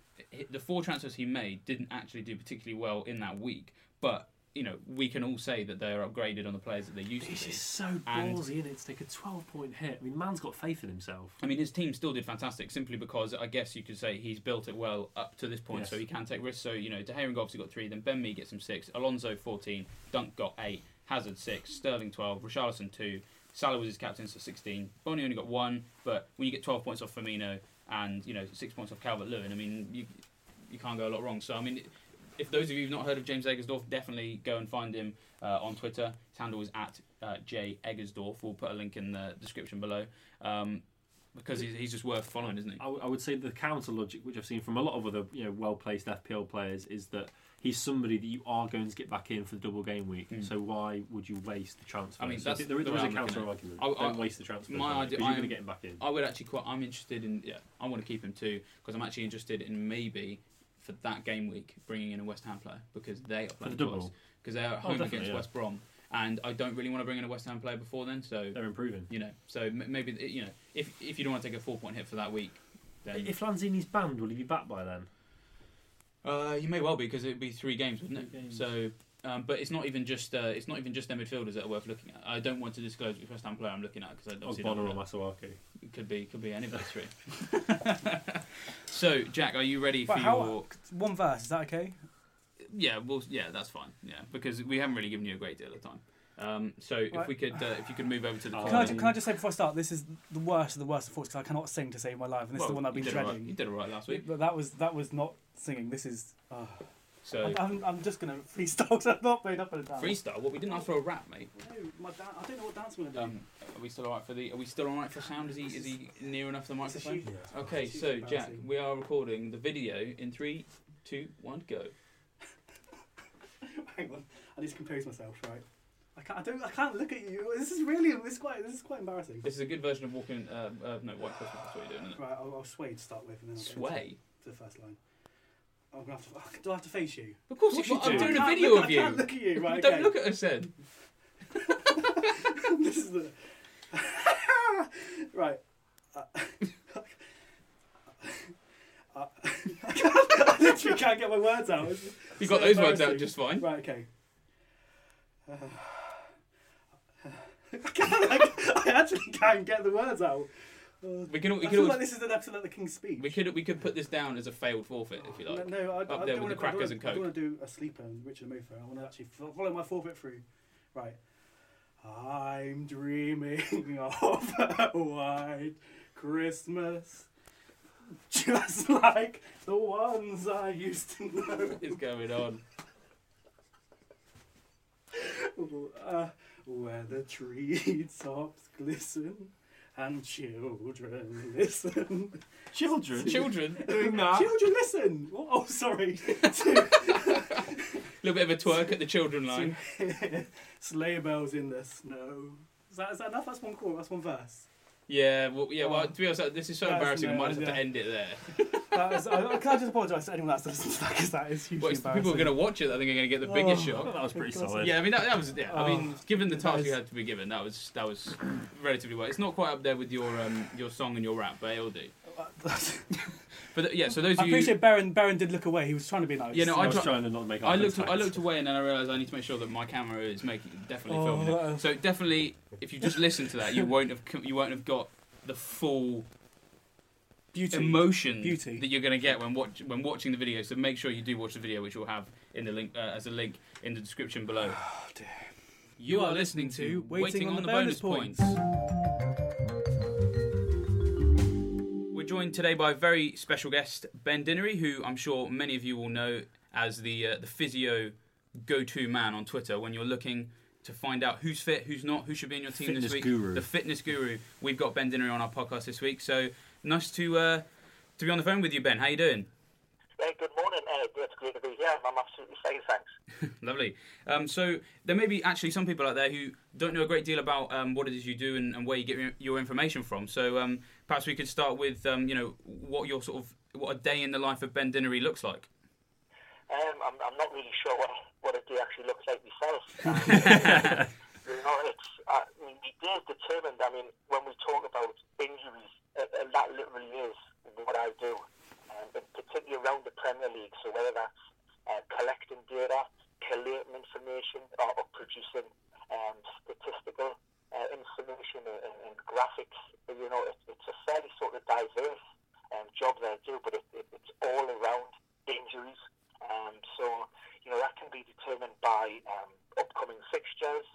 A: the four transfers he made didn't actually do particularly well in that week. But you know, we can all say that they're upgraded on the players that they used
C: This
A: to be.
C: is so
A: And-
C: ballsy, isn't it? To take a 12 point hit. I mean, man's got faith in himself.
A: I mean, his team still did fantastic simply because I guess you could say he's built it well up to this point,
C: Yes.
A: so he can take risks. So you know, De Gea and obviously got three. Then Ben Mee gets him six. Alonso fourteen. Dunk got eight. Hazard six. Sterling twelve. Richarlison two. Salah was his captain, so sixteen. Bony only got one, but when you get twelve points off Firmino and you know six points off Calvert Lewin, I mean, you you can't go a lot wrong. So I mean. If those of you who've not heard of James Eggersdorf, definitely go and find him uh, on Twitter. His handle is at uh, J Eggersdorf. We'll put a link in the description below. Um, because he's, he's just worth following, isn't he?
C: I, w- I would say the counter logic, which I've seen from a lot of other you know well placed FPL players, is that he's somebody that you are going to get back in for the double game week.
A: Mm.
C: So why would you waste the transfer?
A: I mean,
C: So there,
A: the
C: there is a
A: I'm
C: counter argument.
A: I-
C: Don't waste the transfer.
A: my idea-
C: you're going to get him back in.
A: I would actually quite. I'm interested in. Yeah, I want to keep him too because I'm actually interested in maybe for that game week bringing in a West Ham player because they are playing
C: double,
A: because they're at
C: Oh,
A: home
C: definitely,
A: against
C: yeah.
A: West Brom, and I don't really want to bring in a West Ham player before then. So
C: they're improving.
A: you know, so maybe you know, if if you don't want to take a four point hit for that week, then
C: If Lanzini's banned, will he be back by then?
A: uh, you may well be because it'd be three games, wouldn't it?
C: Games.
A: So. Um, but it's not even just uh, it's not even just their midfielders that are worth looking at. I don't want to disclose which West Ham player I'm looking at because I obviously don't
C: Ogbonna or
A: know.
C: Masuaku?
A: It could be could be any of those three. so, Jack, are you ready for
B: But how-
A: your?
B: One verse, is that okay?
A: Yeah, well, yeah, that's fine. Yeah, because we haven't really given you a great deal of time. Um, so, if we could, uh, if you could move over to the.
C: Oh,
B: Can I, can I just say before I start, this is the worst of the worst of because I cannot sing to save my life, and this is the one I've been
A: you did all right-
B: dreading.
A: You did all right last week.
B: But that was that was not singing. This is. Uh,
A: So,
B: I'm, I'm, I'm just gonna freestyle. 'cause I've not played up and down.
A: freestyle. What we didn't ask for a rap, mate.
B: No, my dan- I don't know what dance I'm gonna do.
A: Um, are we still alright for the? Are we still alright for sound? Is he is he near enough the
B: It's a
A: microphone? Okay,
B: It's
A: so Jack, we are recording the video in three, two, one, go.
B: Hang on, I need to compose myself. Right. I can't. I don't. I can't look at you. This is really. This is quite. This is quite embarrassing.
A: This is a good version of walking. Uh, uh, no, White Christmas. That's what you're doing, isn't
B: Right. I'll, I'll sway to start with, and then I'll
A: it?
B: go into-
A: Sway.
B: to the first line. I'm gonna have to. oh, Do I have to face you?
A: Of course,
C: Of
A: you
C: course
A: I'm
C: you do.
A: doing
B: I
A: a
B: can't
A: video
B: look-
A: of
B: I
A: you.
B: can't look at you. Right.
A: Don't
B: okay.
A: look at us then.
B: this is the. right. Uh, uh, I, can't, I literally can't get my words out. It's
A: You got those words out just fine.
B: Right, okay. Uh, I, can't, I, I actually can't get the words out. Uh,
A: We can. We
B: I
A: can.
B: feel
A: always,
B: like this is an episode of The King's Speech.
A: we could. We could put this down as a failed forfeit if you like.
B: No, no I, I
A: there
B: don't
A: with the crackers and
B: don't, I don't want to do a sleeper and Richard Mofer. I want to actually follow my forfeit through. Right. I'm dreaming of a white Christmas just like the ones I used to know.
A: What is going on?
B: Uh, where the treetops glisten and children listen.
C: Children.
A: Children.
C: doing that.
B: Children listen. Oh, oh, sorry.
A: A little bit of a twerk at the children line.
B: Sleigh bells in the snow. Is that, is that enough? That's one chorus. That's one verse.
A: Yeah, well, yeah. Well,
B: Oh.
A: to be honest, this is so
B: That's
A: embarrassing. We might as well have to end it there.
B: That was, I, can I just apologise to anyone that's listening to that because that is hugely
A: Well, it's the
B: embarrassing.
A: people are going to watch it. I think they're going to get the biggest
B: Oh.
A: shock.
C: That was pretty
B: Because-
C: solid.
A: Yeah, I mean that, that was. Yeah, I mean,
B: Oh,
A: given the task
B: is-
A: you had to be given, that was that was relatively well. It's not quite up there with your um, your song and your rap, but it'll do. But th- yeah, so those
B: I
A: of you,
B: appreciate Baron. Baron did look away. He was trying to be nice.
A: Yeah, no,
C: I
A: I
C: was
A: try-
C: trying to not make eye
A: I looked
C: contact.
A: I looked away and then I realised I need to make sure that my camera is making definitely
B: Oh,
A: filming
B: uh,
A: it. So definitely, if you just listen to that, you won't have you won't have got the full
B: beauty.
A: emotion
B: Beauty.
A: that you're going to get when watch when watching the video. So make sure you do watch the video, which we'll have in the link uh, as a link in the description below.
B: Oh, dear.
A: You are listening to Waiting, on, the, bonus, points. We're joined today by a very special guest, Ben Dinnery, who I'm sure many of you will know as the uh, the physio go-to man on Twitter when you're looking to find out who's fit, who's not, who should be in your team
C: Fitness
A: this week.
C: guru.
A: The fitness guru. We've got Ben Dinnery on our podcast this week, so nice to uh, to be on the phone with you, Ben. How you doing?
D: Hey, good morning. Uh, it's great to be here. I'm absolutely fine, thanks.
A: Lovely. Um, so there may be actually some people out there who don't know a great deal about um, what it is you do and, and where you get your, your information from. So um, perhaps we could start with um, you know what your sort of what a day in the life of Ben Dinnery looks like.
D: Um, I'm, I'm not really sure what, what a day actually looks like myself. Um, you know, it's, I mean, the day is determined. I mean, when we talk about injuries, uh, uh, that literally is what I do, um, and particularly around the Premier League. So whether that's uh, collecting data, collating information, or, or producing um, statistical uh, information and, and, graphics, you know, it, it's a fairly sort of diverse um, job I do, but it, it, it's all around injuries. Um, so, you know, that can be determined by um, upcoming fixtures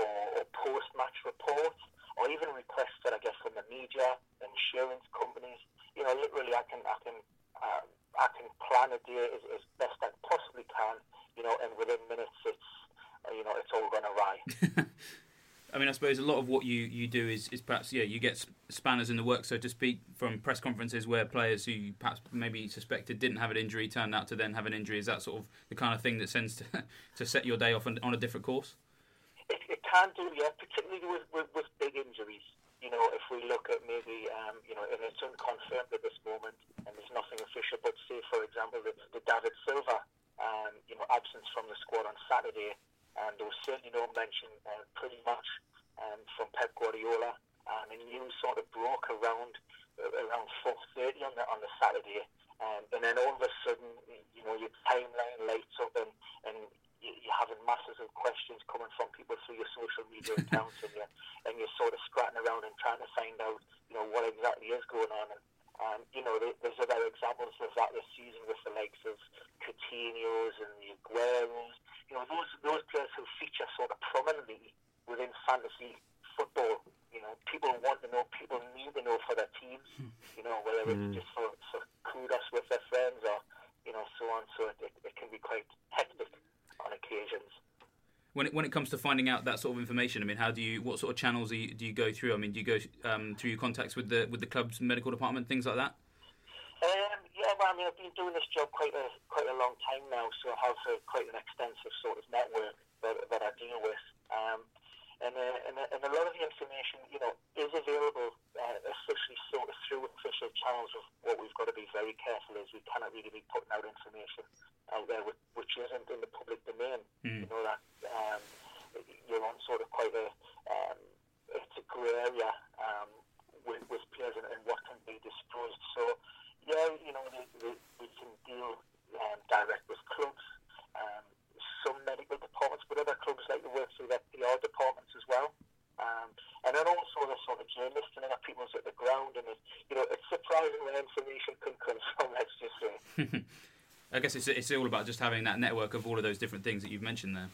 D: or, or post-match reports or even requests that I get from the media, insurance companies. You know, literally I can, I can, um, I can plan a day as, as best I possibly can, you know, and within minutes it's, uh, you know, it's all gone awry.
A: I mean, I suppose a lot of what you, you do is, is perhaps yeah you get sp- spanners in the work, so to speak, from press conferences where players who perhaps maybe suspected didn't have an injury turned out to then have an injury. Is that sort of the kind of thing that sends to, to set your day off on, on a different course?
D: It, it can do, yeah, particularly with, with, with big injuries. You know, if we look at maybe, um, you know, and it's unconfirmed at this moment, and there's nothing official, but say, for example, the, the David Silva, um, you know, absence from the squad on Saturday, and there was certainly no mention uh, pretty much um, from Pep Guardiola, um, and news sort of broke around uh, around 4.30 on the, on the Saturday, um, and then all of a sudden, you know, your timeline lights up and, and you- you're having masses of questions coming from people through your social media accounts, and you're and you're sort of scratching around and trying to find out, you know, what exactly is going on. And um, you know, there, there's other examples of that this season with the likes of Coutinho's and the Agueros. You know, those those players who feature sort of prominently within fantasy football. You know, people want to know, people need to know for their teams. You know, whether it's
C: Mm.
D: just for, for kudos with their friends or you know so on. So it, it, it can be quite hectic on occasions.
A: When it, when it comes to finding out that sort of information, I mean, how do you what sort of channels do you, do you go through? I mean, do you go um, through your contacts with the with the club's medical department, things like that?
D: Um, yeah, well, I mean, I've been doing this job quite a quite a long time now, so I have uh, quite an extensive sort of network that, that I deal with. Um, and, uh, and, uh, and a lot of the information, you know, is available, uh, especially sort of through official channels. Of what we've got to be very careful is we cannot really be putting out information out there which, which isn't in the public domain.
A: Mm.
D: You know that um, you're on sort of quite a um, it's a grey area um, with, with players and, and what can be disclosed. So yeah, you know, we, we, we can deal um, direct with clubs, um, some medical departments, but other clubs like to work through their PR departments as well. Um, and then also the sort of journalists and other people's at the ground, and it's, you know, it's surprising where information can come from. Let's just say.
A: I guess it's it's all about just having that network of all of those different things that you've mentioned there.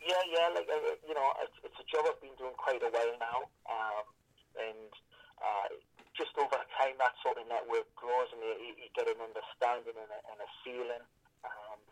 D: Yeah, yeah, like uh, you know, it's, it's a job I've been doing quite a while now, um, and uh, just over time that sort of network dealing. Um, see, I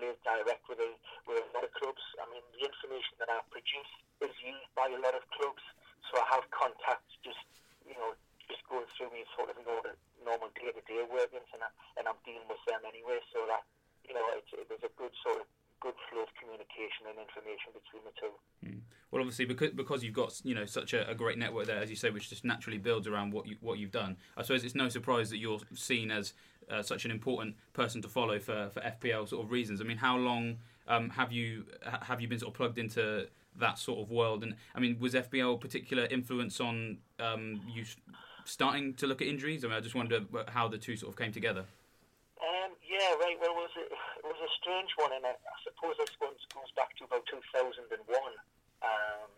D: live direct with a, with a lot of clubs. I mean, the information that I produce is used by a lot of clubs, so I have contacts just, you know, just going through me sort of normal, normal day-to-day workings, and, I, and I'm dealing with them anyway, so that, you know, it's, it, there's a good sort of good flow of communication and information between the two.
A: Mm. Well, obviously, because because you've got you know such a, a, great network there, as you say, which just naturally builds around what you what you've done. I suppose it's no surprise that you're seen as uh, such an important person to follow for, for FPL sort of reasons. I mean, how long um, have you have you been sort of plugged into that sort of world? And I mean, was FPL particular influence on um, you starting to look at injuries? I mean, I just wonder how the two sort of came together.
D: Um, yeah, right. Well, it was a, it was a strange one, and I, I suppose this one goes back to about 2001. Um,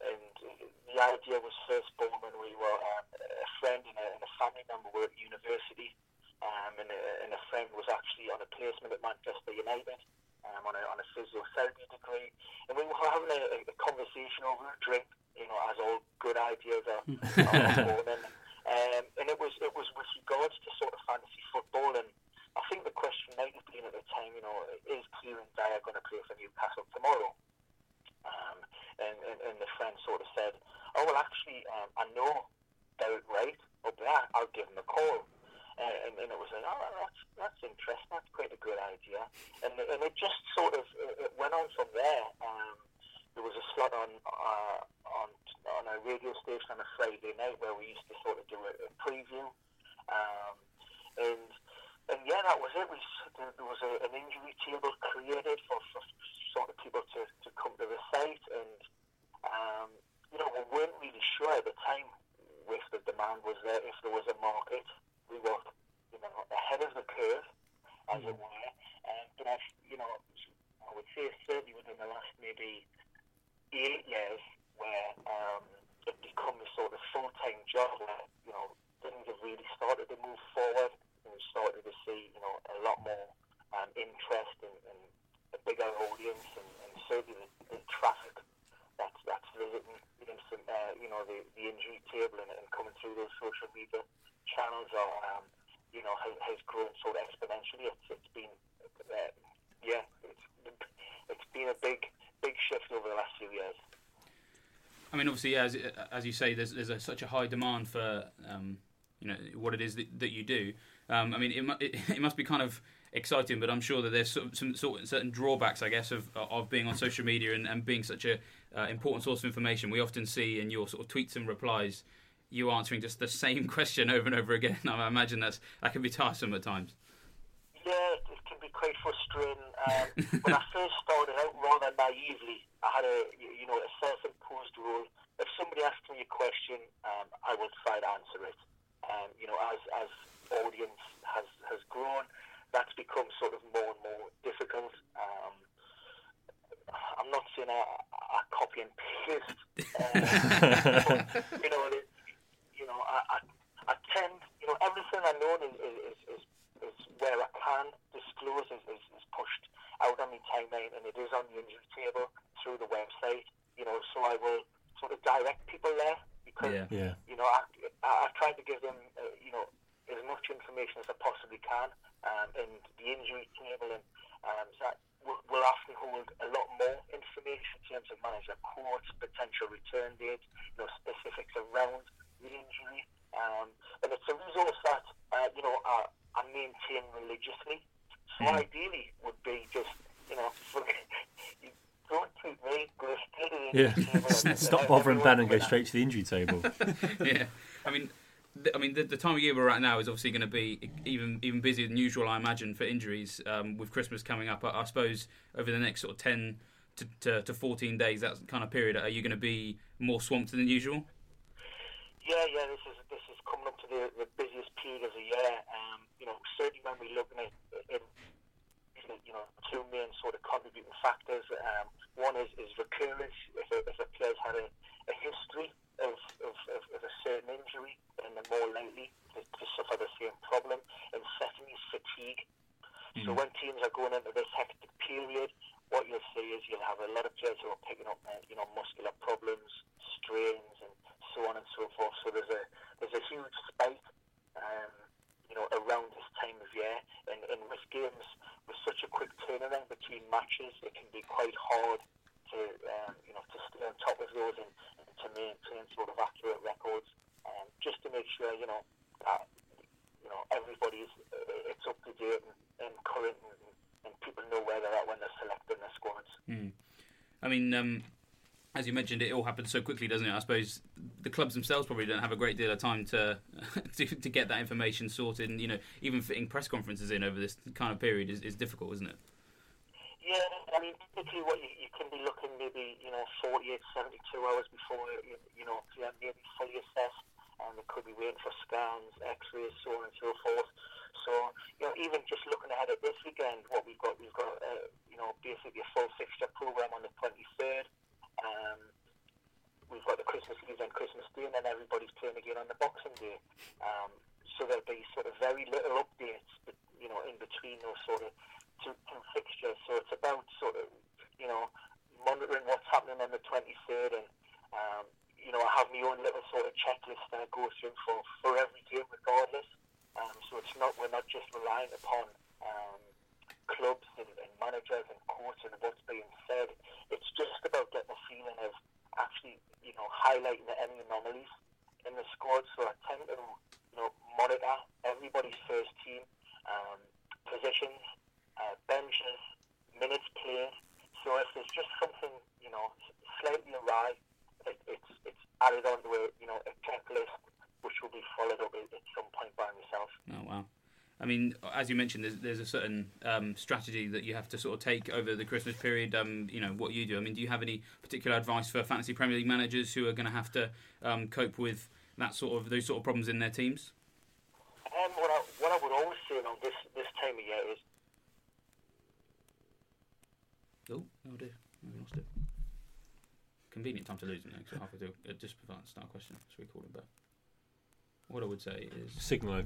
D: and the idea was first born when we were um, a friend and a, and a family member were at university and, a, and a friend was actually on a placement at Manchester United um, on, a, on a physiotherapy degree. And we were having a, a conversation over a drink, you know, as all good ideas are, are born. um, and it was it was with regards to sort of fantasy football. And I think the question might have been at the time, you know, is Kieran Dyer going to play for Newcastle tomorrow? Um, and, and, and the friend sort of said, oh, well, actually, um, I know Derek Wright up there. I'll give him a call. Uh, and, and it was like, oh, that's that's interesting. That's quite a good idea. And and it just sort of it went on from there. Um, there was a slot on uh, on on a radio station on a Friday night where we used to sort of do a, a preview. Um, and and yeah, that was it. We there was a, an injury table created for, for sort of people to, to come to the site, and um, you know we weren't really sure at the time if the demand was there, if there was a market we were, you know, ahead of the curve, as mm. it were. Um, but I've, you know, I would say certainly within the last maybe eight years, where um, it become a sort of full-time job, where you know things have really started to move forward, and we started to see, you know, a lot more um, interest and, and a bigger audience, and, and certainly the, the traffic that's that's visiting, uh, you know, the, the injury table and, and coming through those social media channels are, um, you know, has, has grown sort of exponentially. It's, it's been, uh, yeah, it's, it's been a big, big shift over the last few years.
A: I mean, obviously, as as you say, there's there's a, such a high demand for um, you know what it is that, that you do. Um, I mean, it, it, it must be kind of exciting, but I'm sure that there's some, some sort certain drawbacks, I guess, of of being on social media and, and being such a uh, important source of information. We often see in your sort of tweets and replies you answering just the same question over and over again. I imagine that's that can be tiresome at times.
D: Yeah, it can be quite frustrating. Um, when I first started out, rather naively, I had a you know a self-imposed rule. If somebody asked me a question, um, I would try to answer it. Um, you know, as as audience has has grown, that's become sort of more and more difficult. Um, I'm not saying I, I copy and paste, uh, but, you know, you know, I, I, I tend, you know, everything I know is, is, is, is where I can disclose is, is, is pushed out on my timeline and it is on the injury table through the website, you know, so I will sort of direct people there because, yeah. Yeah. you know, I, I, I try to give them, uh, you know, as much information as I possibly can um, and the injury table and um, so that will, will often hold a lot more information in terms of manager quotes, potential return dates, you know, specifics around the injury. Um, and it's a resource that, uh, you know, I, I maintain religiously. So mm. ideally would be just, you know, don't treat me, go straight to the injury yeah. table.
C: Stop bothering Ben and go straight to the injury table.
A: yeah. I mean, I mean, the, the, time of year we're at now is obviously going to be even even busier than usual, I imagine, for injuries. Um, with Christmas coming up, I, I, suppose over the next sort of ten to, to, to, fourteen days, that kind of period, are you going to be more swamped than usual?
D: Yeah, yeah, this is this is coming up to the, the busiest period of the year. Um, you know, certainly when we're looking at in, you know two main sort of contributing factors. Um, one is, is recurrence. If a, if a player's had a, a history of, of, of, of, a certain injury, then they're more likely to, to suffer the same problem. And secondly, is fatigue. Mm. So when teams are going into this hectic period, what you'll see is you'll have a lot of players who are picking up, uh, you know, muscular problems, strains, and so on and so forth. So there's a there's a huge spike, um, you know, around this time of year, and, and with games with such a quick turnaround between matches, it can be quite hard to um, you know to stay on top of those and, and to maintain sort of accurate records, um, just to make sure you know that you know everybody's uh, it's up to date and, and current and, and people know where they're at when they're selecting their squads.
A: Mm. I mean, um, as you mentioned, it all happens so quickly, doesn't it? I suppose the clubs themselves probably don't have a great deal of time to to, to get that information sorted, and you know, even fitting press conferences in over this kind of period is, is difficult, isn't it?
D: Yeah, I mean, typically what you, you can be looking maybe, you know, 48, 72 hours before, you, you know, to maybe fully assessed, and they could be waiting for scans, x-rays, so on and so forth. So, you know, even just looking ahead at this weekend, what we've got, we've got, uh, you know, basically a full fixture program on the 23rd. Um, we've got the Christmas Eve and Christmas Day, and then everybody's playing again on the Boxing Day. Um, so there'll be sort of very little updates, you know, in between those sort of two, two fixtures. So it's about sort of, you know, monitoring what's happening on the 23rd, and um, you know, I have my own little sort of checklist that I go through for for every game, regardless. Um, so it's not we're not just relying upon um, clubs and, and managers and coaches and what's being said. It's just about getting a feeling of actually, you know, highlighting any anomalies in the squad. So I tend to, you know, monitor everybody's first team um, positions, uh, benches, minutes played. So if there's just something, you know, slightly awry, it, it's it's added onto a you know a checklist which will be followed up at, at some point by myself.
A: Oh wow. I mean, as you mentioned, there's, there's a certain um, strategy that you have to sort of take over the Christmas period. Um, you know what you do. I mean, do you have any particular advice for fantasy Premier League managers who are going to have to um, cope with that sort of those sort of problems in their teams?
D: Um, what I what I would always say around this this time of year is
A: Oh, oh dear, we lost it. Convenient time to lose it next. Halfway through, uh, just before I start a question, so we call it back. What I would say is,
C: Signal.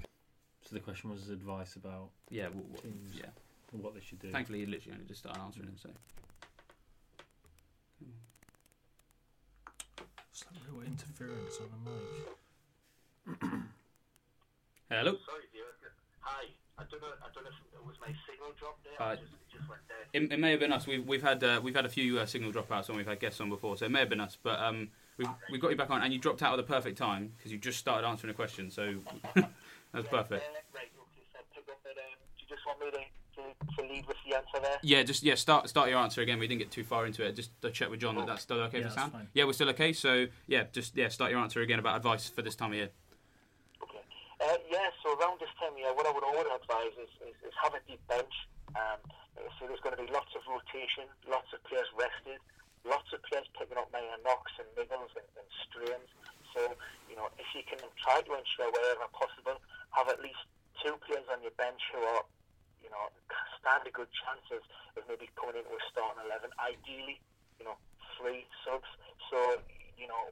C: So the question was advice about
A: yeah, w- w-
C: Teams.
A: yeah.
C: what they should do.
A: Thankfully, he literally only just started answering it. So,
E: It's like real interference on the mic.
A: hello.
D: sorry, dear. Hi. I don't know. I don't know if it was my signal drop there.
A: Uh,
D: it just, it just went dead.
A: It, it may have been us. We've we've had uh, we've had a few uh, signal dropouts when we've had guests on before, so it may have been us. But um, we've we've got you back on, and you dropped out at the perfect time because you just started answering a question. So that's perfect.
D: Right. Okay. So I pick up at. Do you just want me to, to, to lead with the answer there?
A: Yeah, just yeah. Start start your answer again. We didn't get too far into it. Just to check with John that that's still okay
E: Yeah,
A: for
E: that's
A: sound.
E: fine.
A: Yeah, we're still okay. So yeah, just yeah. Start your answer again about advice for this time of year.
D: Okay. Uh, yeah, so around this time of year, what I would always advise is, is, is have a deep bench. Um, so there's going to be lots of rotation, lots of players rested, lots of players picking up minor knocks and niggles and, and strains. So, you know, if you can try to ensure wherever possible, have at least two players on your bench who are, you know, stand a good chance of, of maybe coming into a starting 11. Ideally, you know, three subs. So, you know,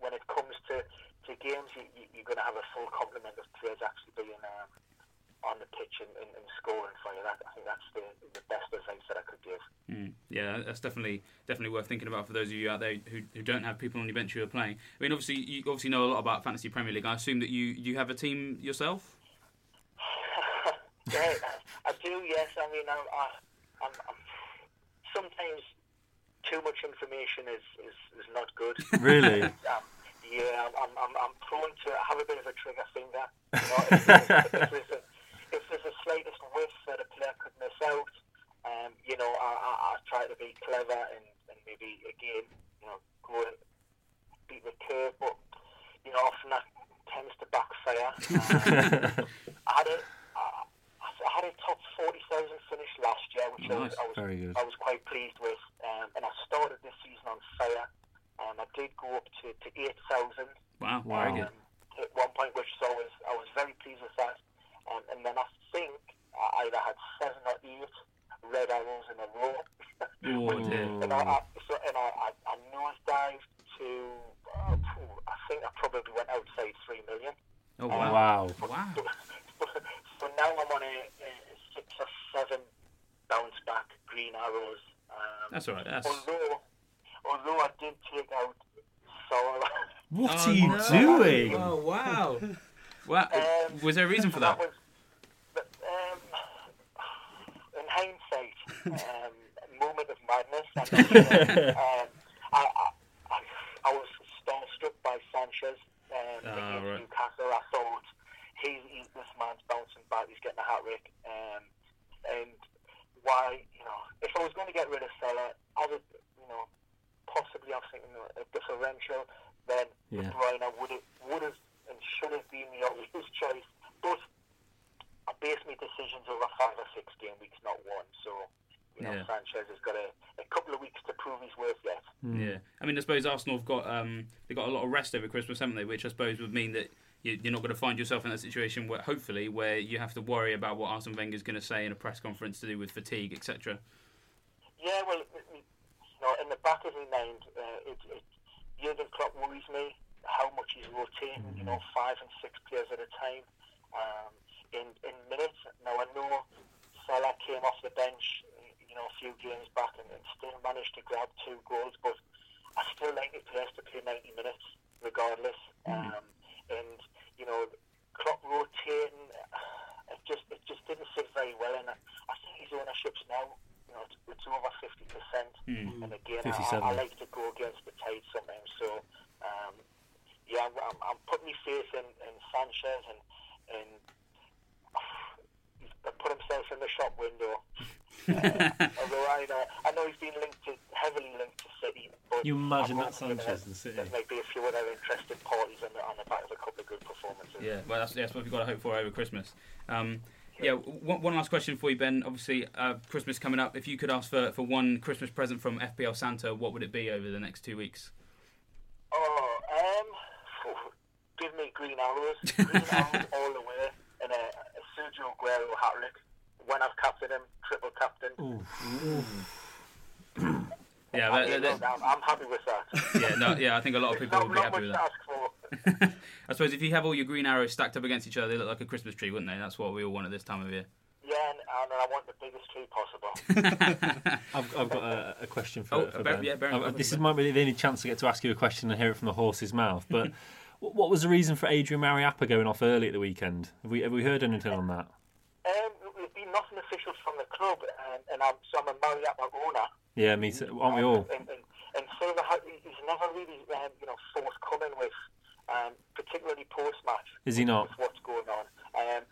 D: when it comes to, to games, you, you, you're going to have a full complement of players actually being um, on the pitch and, and, and scoring for you. That, I think that's the, the best advice that I could give.
A: Mm. Yeah, that's definitely definitely worth thinking about for those of you out there who, who don't have people on your bench who are playing. I mean, obviously you obviously know a lot about fantasy Premier League. I assume that you you have a team yourself.
D: yeah, I do. Yes, I mean, I'm, I, I'm, I'm sometimes too much information is, is, is not good.
C: Really?
D: um, yeah, I'm, I'm, I'm, I'm prone to have a bit of a trigger finger. You know, if, there's, if, there's a, if there's a slightest whiff that a player could miss out, um, you know, I, I, I try to be clever and, and maybe again, you know, go and beat the curve, but you know, often that tends to backfire. Um, I had a, I, I had a top forty thousand finish last year, which I, was, I was
C: Very good.
D: I was Was
A: there a reason for that?
D: that was, um, in hindsight, um, moment of
A: madness. Arsenal have got um, they got a lot of rest over Christmas, haven't they? Which I suppose would mean that you, you're not going to find yourself in that situation where, hopefully, where you have to worry about what Arsene Wenger is going to say in a press conference to do with fatigue, etc.
D: Yeah, well, in the back of my mind, uh, it, it, Jurgen Klopp worries me how much he's rotating, you know, five and six players at a time um, in, in minutes. Now, I know Salah came off the bench, you know, a few games back and, and still managed to grab two goals, but still like the players to play 90 minutes regardless. Um, and, you know, Klopp rotating, it just it just didn't sit very well. And I, I think his ownership's now, you know, it's, it's over 50%.
A: Hmm.
D: And again, I, I like to go against the tide sometimes. So, um, yeah, I'm, I'm, I'm putting my faith in, in Sanchez and, and he's put himself in the shop window. uh, although I know, I know he's been linked to, heavily linked to City. But
C: You imagine
D: I'm
C: that
D: hoping
C: Sanchez in City.
D: There might be a few other interested parties on the, on the back of a couple of good performances.
A: Yeah, well, that's, that's what we've got to hope for over Christmas. Um, yeah, one, one last question for you, Ben. Obviously, uh, Christmas coming up. If you could ask for, for one Christmas present from FPL Santa, what would it be over the next two weeks?
D: Oh, um, give me green arrows, green arrows all the way, and a, a Sergio Aguero hat trick. When I've captained him, triple captain.
A: Yeah,
D: I
A: that,
D: mean,
A: that-
D: look, I'm, I'm happy with that.
A: Yeah. I think a lot of people would be happy with that. I suppose if you have all your green arrows stacked up against each other, they look like a Christmas tree, wouldn't they? That's what we all want at this time of year.
D: Yeah, and, and I want the biggest tree possible.
C: I've, I've got a, a question for,
A: Oh,
C: for Ben.
A: yeah, Baron,
C: this
A: it,
C: is might be the only chance I get to ask you a question and hear it from the horse's mouth. But what what was the reason for Adrian Mariappa going off early at the weekend? Have we have we heard anything on that?
D: Um, there's been nothing official from the club, and, and I'm, so I'm a Mariappa owner.
C: Yeah, me too. Aren't we all?
D: And, and, and Silva, ha- he's never really, um, you know, forthcoming with, um, particularly post-match.
C: Is he not?
D: What's going on. Um,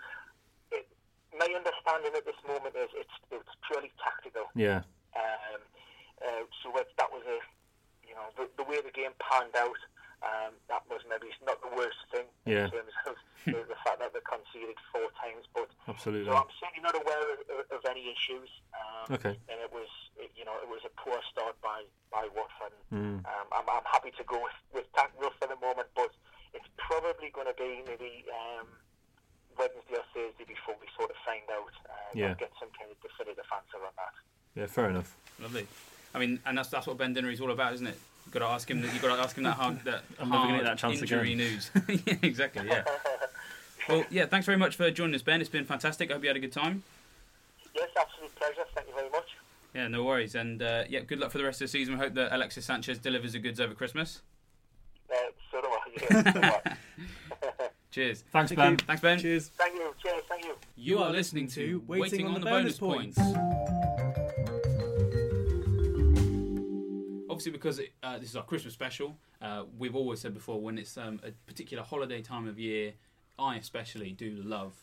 D: it, my understanding at this moment is it's it's purely tactical.
C: Yeah,
D: Um, uh, so it, that was a, you know, the, the way the game panned out. Um, that was maybe not the worst thing
C: Yeah.
D: in terms of the, fact that they conceded four times, but
C: absolutely.
D: so I'm certainly not aware of, of any issues. Um,
C: Okay.
D: And it was, you know, it was a poor start by by Watford.
C: Mm.
D: Um, I'm, I'm happy to go with with tactical for the moment, but it's probably going to be maybe um, Wednesday or Thursday before we sort of find out. Uh,
C: Yeah.
D: and get some kind of definitive answer on that.
C: Yeah, fair enough.
A: Lovely. I mean, and that's that's what Ben Dinnery is all about, isn't it? You've got to ask him. You've got to ask him that hard. That
C: I'm never gonna
A: hard
C: get that chance
A: injury
C: again.
A: news. yeah, exactly. Yeah. Well, yeah. Thanks very much for joining us, Ben. It's been fantastic. I hope you had a good time.
D: Yes, absolute pleasure. Thank you very much.
A: Yeah, no worries. And uh, yeah, good luck for the rest of the season. We hope that Alexis Sanchez delivers the goods over Christmas.
D: Uh, so do I. Yeah, so do I.
A: Cheers.
C: Thanks,
B: Thank
C: Ben.
B: you.
A: Thanks, Ben.
B: Cheers.
D: Thank you. Cheers. Thank you.
A: You are listening to Waiting, on, the, Bonus, points. Obviously, because uh, this is our Christmas special, uh, we've always said before when it's um, a particular holiday time of year, I especially do love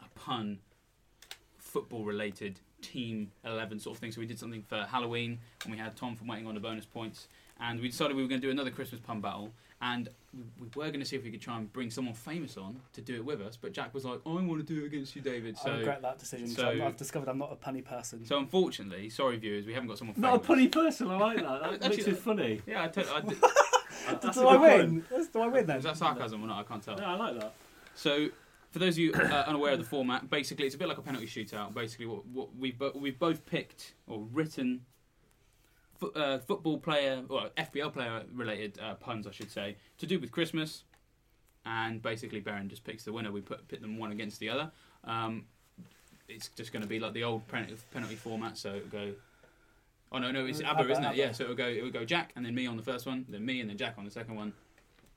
A: a pun, football related, team 11 sort of thing. So we did something for Halloween and we had Tom from Waiting on the Bonus Points. And we decided we were going to do another Christmas pun battle. And we were going to see if we could try and bring someone famous on to do it with us. But Jack was like, I want to do it against you, David. So
B: I regret that decision.
A: so-
B: So, I've, I've discovered I'm not a punny person.
A: so unfortunately, sorry viewers, we haven't got someone.
C: Not a punny person. I like that. That
A: Actually,
C: makes it funny.
A: Yeah, I, to- I did.
C: That's
B: do I win? That's- Do I win then?
A: was that sarcasm or not? I can't tell.
C: Yeah, I like that.
A: So, for those of you uh, unaware of the format, basically it's a bit like a penalty shootout. Basically, what, what we've bo- we've both picked or written fo- uh, football player or FPL player related uh, puns, I should say, to do with Christmas. And basically, Baron just picks the winner. We put pit them one against the other. Um, it's just going to be like the old penalty, penalty format. So it'll go. Oh no, no, it's
B: Mm,
A: ABBA,
B: ABBA,
A: isn't it? Yeah. So it'll go. It will go Jack and then me on the first one, then me and then Jack on the second one,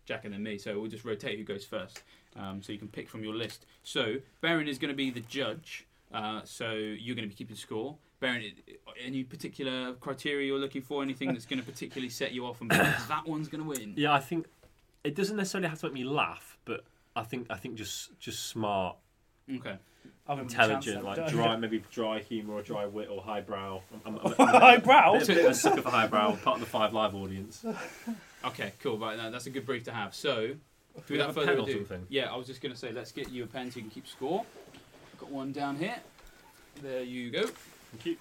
A: Jack and then me. So we'll just rotate who goes first. Um, so you can pick from your list. So Baron is going to be the judge. Uh, so you're going to be keeping score. Bearing any particular criteria you're looking for, anything that's going to particularly set you off and be like, that one's going to win.
C: Yeah, I think it doesn't necessarily have to make me laugh, but I think I think just just smart,
A: Okay.
B: I'll give him a chance
C: intelligent,
B: then.
C: like dry, maybe dry humour or dry wit or highbrow. I'm, I'm, I'm,
B: Highbrow?
C: A bit, bit of a sucker for highbrow. I'm part of the Five Live audience.
A: Okay, cool. Right, now that's a good brief to have. So,
C: we
A: without
C: have a
A: further
C: pen or
A: ado,
C: something?
A: yeah, I was just going to say, let's get you a pen so you can keep score. Got one down here. There you go.
C: Thank you.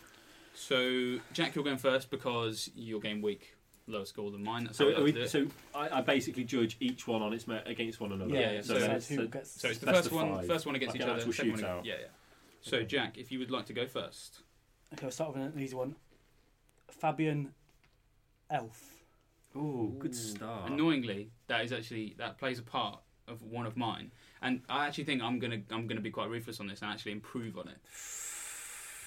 A: So, Jack, you're going first because your game week lower score than mine. That's
C: So,
A: how we
C: we,
A: to do it.
C: so I, I basically judge each one on its me- against one another.
A: Yeah, yeah,
B: so,
A: so-
B: says
C: so-
B: gets.
A: So it's the first one,
C: five.
A: first one against
C: Like
A: each other. Second one against, yeah, yeah. So,
C: Okay.
A: Jack, if you would like to go first.
B: okay, we'll start with an easy one. Fabian Elf.
C: Oh, good start.
A: Annoyingly, that is actually that plays a part of one of mine, and I actually think I'm gonna I'm gonna be quite ruthless on this and actually improve on it.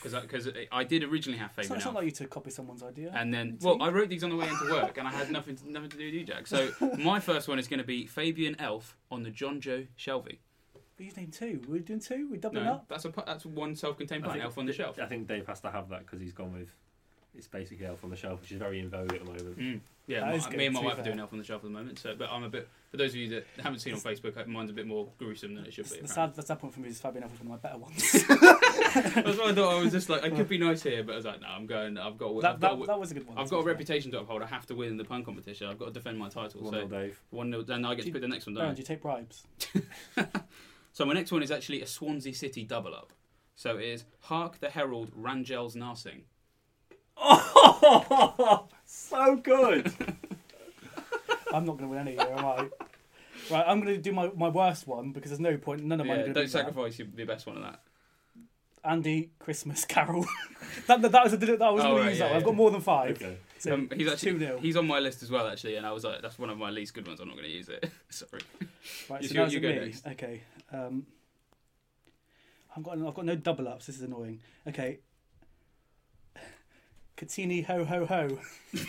A: Because because I, I did originally have
B: It's
A: Fabian
B: not, it's not like you to copy someone's idea.
A: And then, well, I wrote these on the way into work, and I had nothing to, nothing to do with you, Jack. So my first one is going to be Fabian Elf on the John Joe Shelby.
B: But you named two. We're doing two. We're doubling
A: No,
B: up.
A: that's a that's one self-contained
C: I
A: plant,
C: think,
A: Elf on the Shelf.
C: I think Dave has to have that because he's gone with. It's basically Elf on the Shelf, which is very in vogue at the moment.
A: Mm. Yeah, my-
B: good,
A: me and my
B: to be
A: wife are doing Elf on the Shelf at the moment. So, but I'm a bit. For those of you that haven't seen on Facebook, uh, mine's a bit more gruesome than it should be.
B: The
A: apparently.
B: sad, the sad point for me is Fabian Elf was one of my better ones.
A: That's what I thought I was just like I could be nice here, but I was like, no, I'm going. I've got.
B: that,
A: I've
B: that,
A: a-
B: that was a good one.
A: I've got a
B: fair.
A: reputation to uphold. I have to win the pun competition. I've got to defend my title.
C: One
A: so
C: nil, Dave.
A: one nil. Then I get to
B: Do-
A: pick the next one. Don't
B: Baron,
A: I?
B: do you take bribes?
A: So my next one is actually a Swansea City double up. So it is Hark the Herald Rangel's Narsingh.
C: Oh, so good.
B: I'm not going to win any here, am I? Right, I'm going to do my, my worst one because there's no point. None of mine
A: Yeah,
B: are going
A: don't
B: that.
A: sacrifice your, the best one of that.
B: Andy Christmas Carol. that, that, that was a, that was
A: Oh,
B: going to
A: right,
B: use
A: yeah,
B: that. I've got more than five.
C: okay.
B: So
A: Um, he's actually
B: 2-0.
A: he's on my list as well actually, and I was like, that's one of my least good ones. I'm not going to use it. Sorry.
B: Right,
A: You
B: so
A: go- you go
B: me.
A: next.
B: Okay. Um, I've got I've got no double ups. This is annoying. Okay. Katini ho ho ho.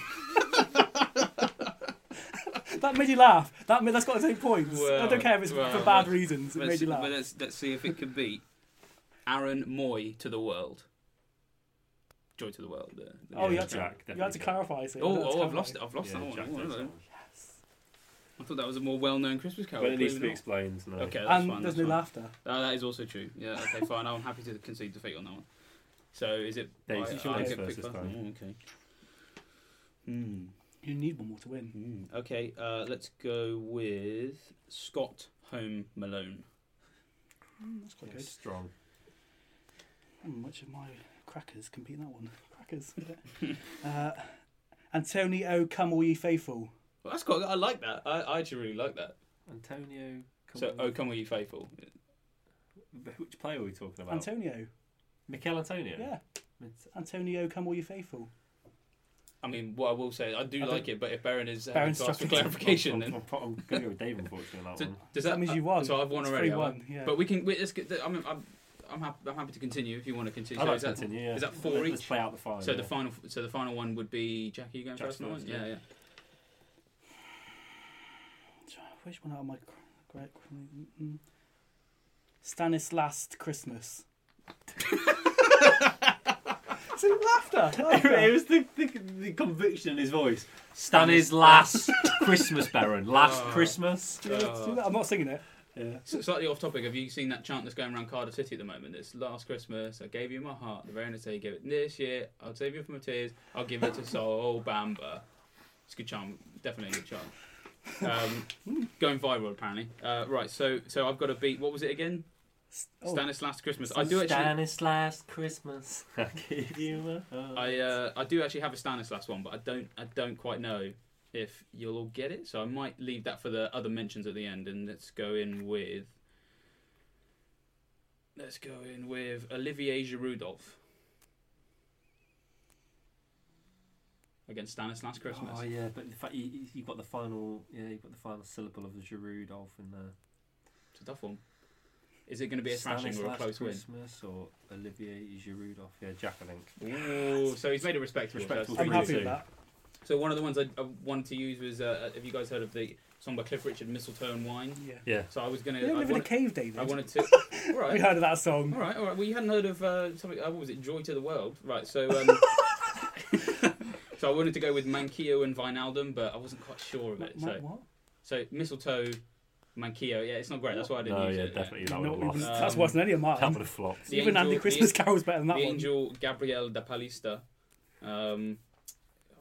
B: that made you laugh. That made, that's got to take points. I don't care if it's
A: well,
B: for bad
A: let's-
B: reasons. It made you laugh.
A: but let's let's see if it can beat Aaron Mooy to the world. Joy to the world. uh, the-
B: Oh, you
C: Yeah,
B: had to,
C: Jack,
B: you had to clarify. So you
A: Oh,
B: had
A: oh, I've lost it. I've lost
C: Yeah,
A: that one.
C: Jack
A: Oh,
C: that one.
A: I thought that was a more well-known Christmas carol.
C: When it needs to be
A: not.
C: explained, no.
A: Okay, that's
B: And
A: fine.
B: there's
A: that's
B: no
A: fine.
B: laughter.
A: Uh, that is also true. Yeah. Okay. Fine. I'm happy to concede defeat on that one. So is it?
C: Dave,
A: I,
C: you should
A: I
C: go
A: get
C: first
A: picked
C: this
A: first?
C: time.
A: Oh, okay. Hmm.
B: You need one more to win.
A: Hmm. Okay. Uh, let's go with Scott Home Malone.
B: Mm, that's quite
C: It's
B: good.
C: strong.
B: Hmm, which of my crackers can beat that one? Crackers. uh, Antonio, come all ye faithful.
A: Well, that's quite. I like that. I, I actually really like that.
C: Antonio. Come
A: So, oh, come with you faithful.
C: Which player are we talking about?
B: Antonio.
C: Michail Antonio.
B: Yeah.
C: It's-
B: Antonio, come all you faithful.
A: I mean, what I will say, I do
B: I
A: like it, but if Baron is
B: Baron's
A: having to ask for
B: struggling to-
A: clarification,
C: I'm,
A: then
C: I'm, I'm, going to go with Dave, unfortunately, on that
A: So
C: one.
A: does
B: That means you won.
A: So I've won
B: It's
A: already.
B: three one, yeah.
A: But we can. Wait, let's get. I'm, I'm, I'm, happy, I'm happy to continue if you want to continue.
C: I'd
A: So
C: like
A: is
C: to
A: that,
C: continue, yeah.
A: is that four
C: Let- Let's play out the final.
A: So the final. So the final one would be Jackie. You going
C: Jack's
A: first? on that
C: first,
A: one? Yeah,
C: yeah.
A: yeah.
B: Which one out of my great? mm, Stanislas Christmas. See, laughter.
C: it
B: laughter.
C: was the, the, the conviction in his voice. Stan is last Christmas Baron. Last
A: Oh.
C: Christmas.
B: See that? I'm not singing it.
C: Yeah.
A: So slightly off topic. Have you seen that chant that's going around Cardiff City at the moment? It's last Christmas I gave you my heart. The very next day you gave it. This year I'll save you from my tears. I'll give it to Sol Bamba. It's a good chant. Definitely a good chant. Um, going viral apparently. Uh, right. So so I've got to beat. What was it again?
B: Oh,
A: Stanislas Christmas. I do actually.
C: Stanislas Christmas. I give you my heart.
A: I uh, I do actually have a Stanislas one, but I don't I don't quite know if you'll all get it. So I might leave that for the other mentions at the end, and let's go in with. Let's go in with Olivier Giroudolf against Stanislas Christmas.
C: Oh yeah, but the fact you, you- you got the final, yeah, you got the final syllable of the Giroud off in there.
A: It's a tough one. Is it going to be a thrashing or a
C: Stanislas
A: close win?
C: Christmas or Olivier Giroud off? Yeah, Jack, I think.
A: Ooh, so he's made a respectable.
C: Respectable
A: first
B: I'm
C: three
A: three.
B: happy with that.
A: So one of the ones I, I wanted to use was uh, have you guys heard of the song by Cliff Richard, Mistletoe and Wine?
B: Yeah.
C: Yeah.
A: So I was gonna.
B: You don't
A: I,
B: live in a cave, David.
A: I wanted to. all right.
B: We heard of that song.
A: All right, all right. Well, you hadn't heard of uh, something. Uh, what was it? Joy to the World. Right. So, um, so I wanted to go with Manquillo and Wijnaldum, but I wasn't quite sure of it.
B: Ma-
A: So,
B: what?
A: so mistletoe, Manquillo. Yeah, it's not great. That's why I didn't
C: No,
A: use
C: yeah,
A: it.
C: definitely that
B: No,
C: would
B: it
C: have lost.
B: that's
A: Um,
B: worse than any of mine.
C: That would have flopped.
B: Even Andy Christmas
A: the-
B: Carol's better than that
A: the
B: one.
A: angel Gabriel da Palista. Um,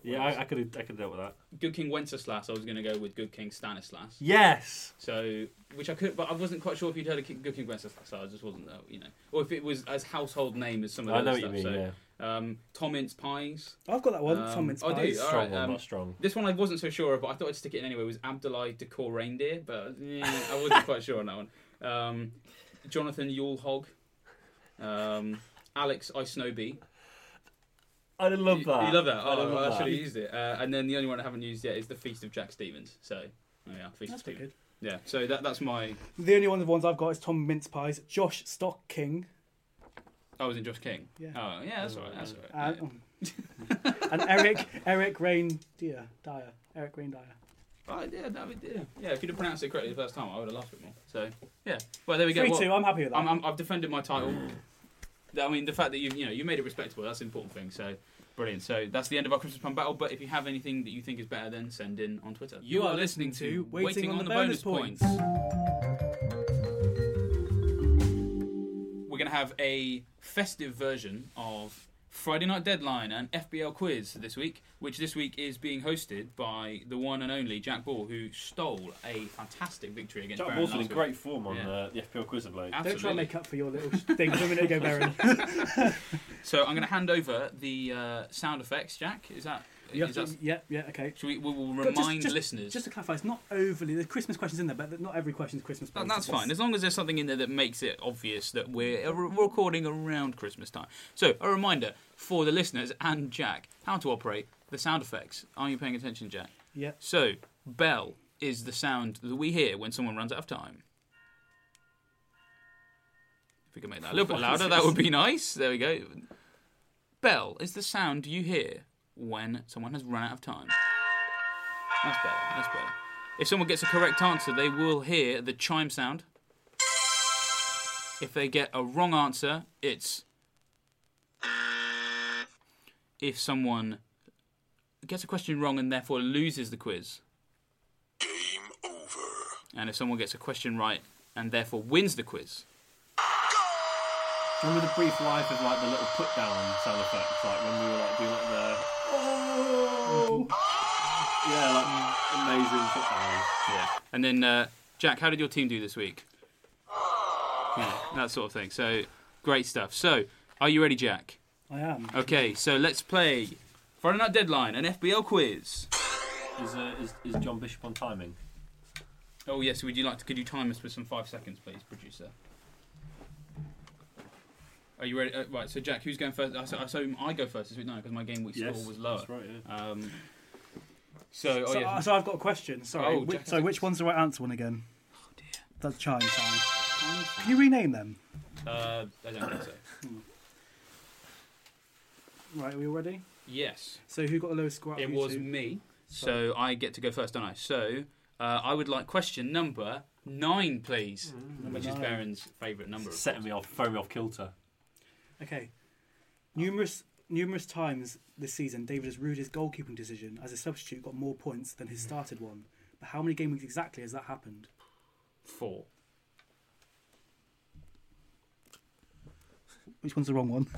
C: Yeah, I, I could have I could have dealt with that.
A: Good King Wenceslas. I was going to go with Good King Stanislas.
C: Yes.
A: So, which I could, but I wasn't quite sure if you'd heard of Good King Wenceslas. So I just wasn't, uh, you know, or if it was as household name as some of the
C: I know
A: other
C: what you
A: stuff.
C: mean.
A: so,
C: yeah.
A: Um, Tom Ince pies.
B: I've got that one.
A: Um,
B: Tom Ince
A: do you?
B: Pies.
A: All
C: Strong
A: right,
C: one,
A: um,
C: not strong.
A: This one I wasn't so sure of, but I thought I'd stick it in anyway. It Was Abdulai Decor Reindeer, but yeah, I wasn't quite sure on that one. Um, Jonathan Yule Hog, um, Alex I Snowbee.
C: I love
A: You-
C: that.
A: You love that?
C: I
A: Oh,
C: love
A: I should have used it. Uh, and then the only one I haven't used yet is the Feast of Jack Stevens. So, oh yeah, Feast
B: That's
A: of Stevens.
B: good.
A: Yeah, so that that's my.
B: The only one of the ones I've got is Tom Mince Pies. Josh Stock King.
A: I was in Josh King.
B: Yeah.
A: Oh yeah, that's all right. That's all right.
B: And,
A: yeah.
B: um, and Eric Eric Rain Dyer. Dyer. Eric Rain Dyer.
A: Oh, yeah, that would, yeah, yeah. If you'd have pronounced it correctly the first time, I would have laughed a bit more. So yeah. Well, there we go.
B: Three
A: Well,
B: two. I'm happy with that.
A: I'm, I'm, I've defended my title. I mean, the fact that you you know you made it respectable, that's the important thing. So brilliant. So that's the end of our Christmas pun battle. But if you have anything that you think is better, then send in on Twitter.
B: You are listening to Waiting on the Bonus Points.
A: We're gonna have a festive version of Friday Night Deadline and FPL quiz this week, which this week is being hosted by the one and only Jack Ball, who stole a fantastic victory against
C: Jack
A: Baron
C: Ball's in
A: last week.
C: great form on
A: Yeah.
C: uh, the FPL quiz of late.
B: Don't try
A: Absolutely.
B: and make up for your little thing from a minute ago, Baron.
A: So I'm going to hand over the uh, sound effects, Jack. Is that?
B: You
A: is
B: have to-
A: that
B: yeah, yeah, okay.
A: should we, we will
B: But just-
A: remind
B: just-
A: listeners.
B: Just to clarify, it's not overly. There's Christmas questions in there, but not every question is Christmas. Based.
A: that's fine, as long as there's something in there that makes it obvious that we're uh, recording around Christmas time. So, a reminder for the listeners and Jack how to operate the sound effects. Are you paying attention, Jack?
B: Yeah.
A: So, bell is the sound that we hear when someone runs out of time. If we can make that a little bit louder, that would be nice. There we go. Bell is the sound you hear when someone has run out of time. That's better. That's better. If someone gets a correct answer, they will hear the chime sound. If they get a wrong answer, it's. If someone gets a question wrong and therefore loses the quiz.
F: Game over.
A: And if someone gets a question right and therefore wins the quiz.
C: Remember the brief life of like the little put down sound effects, like when we were like doing like the oh yeah, like amazing put downs.
A: Yeah. And then, uh, Jack, how did your team do this week? Yeah, that sort of thing. So, great stuff. So, are you ready, Jack?
B: I am.
A: Okay, so let's play Friday Night Deadline, an FPL quiz.
C: Is, uh, is is John Bishop on timing?
A: Oh yes, would you like to? Could you time us with some five seconds, please, producer? Are you ready? Uh, right. So Jack, who's going first? I so, I assume I go first this week, no, because my game week score was lower.
C: That's right. Yeah.
A: Um, so, oh
B: so,
A: yeah.
B: so I've got a question. Sorry.
A: Oh,
B: Which,
A: Jack,
B: sorry, which one's the right answer one again?
A: Oh dear.
B: That's chime sound. Can you rename them?
A: Uh, I don't think so.
B: Right, are we all ready?
A: Yes,
B: So who got the lowest score?
A: it was
B: two?
A: me. So I get to go first, don't I? So uh, I would like question number nine, please,
B: Number
A: which is. Baron's favourite number.
C: Setting me off, throwing me off kilter.
B: Okay. Numerous numerous times this season, David has ruled his goalkeeping decision as a substitute got more points than his hmm. started one. But how many game weeks exactly has that happened?
A: Four.
B: Which one's the wrong one?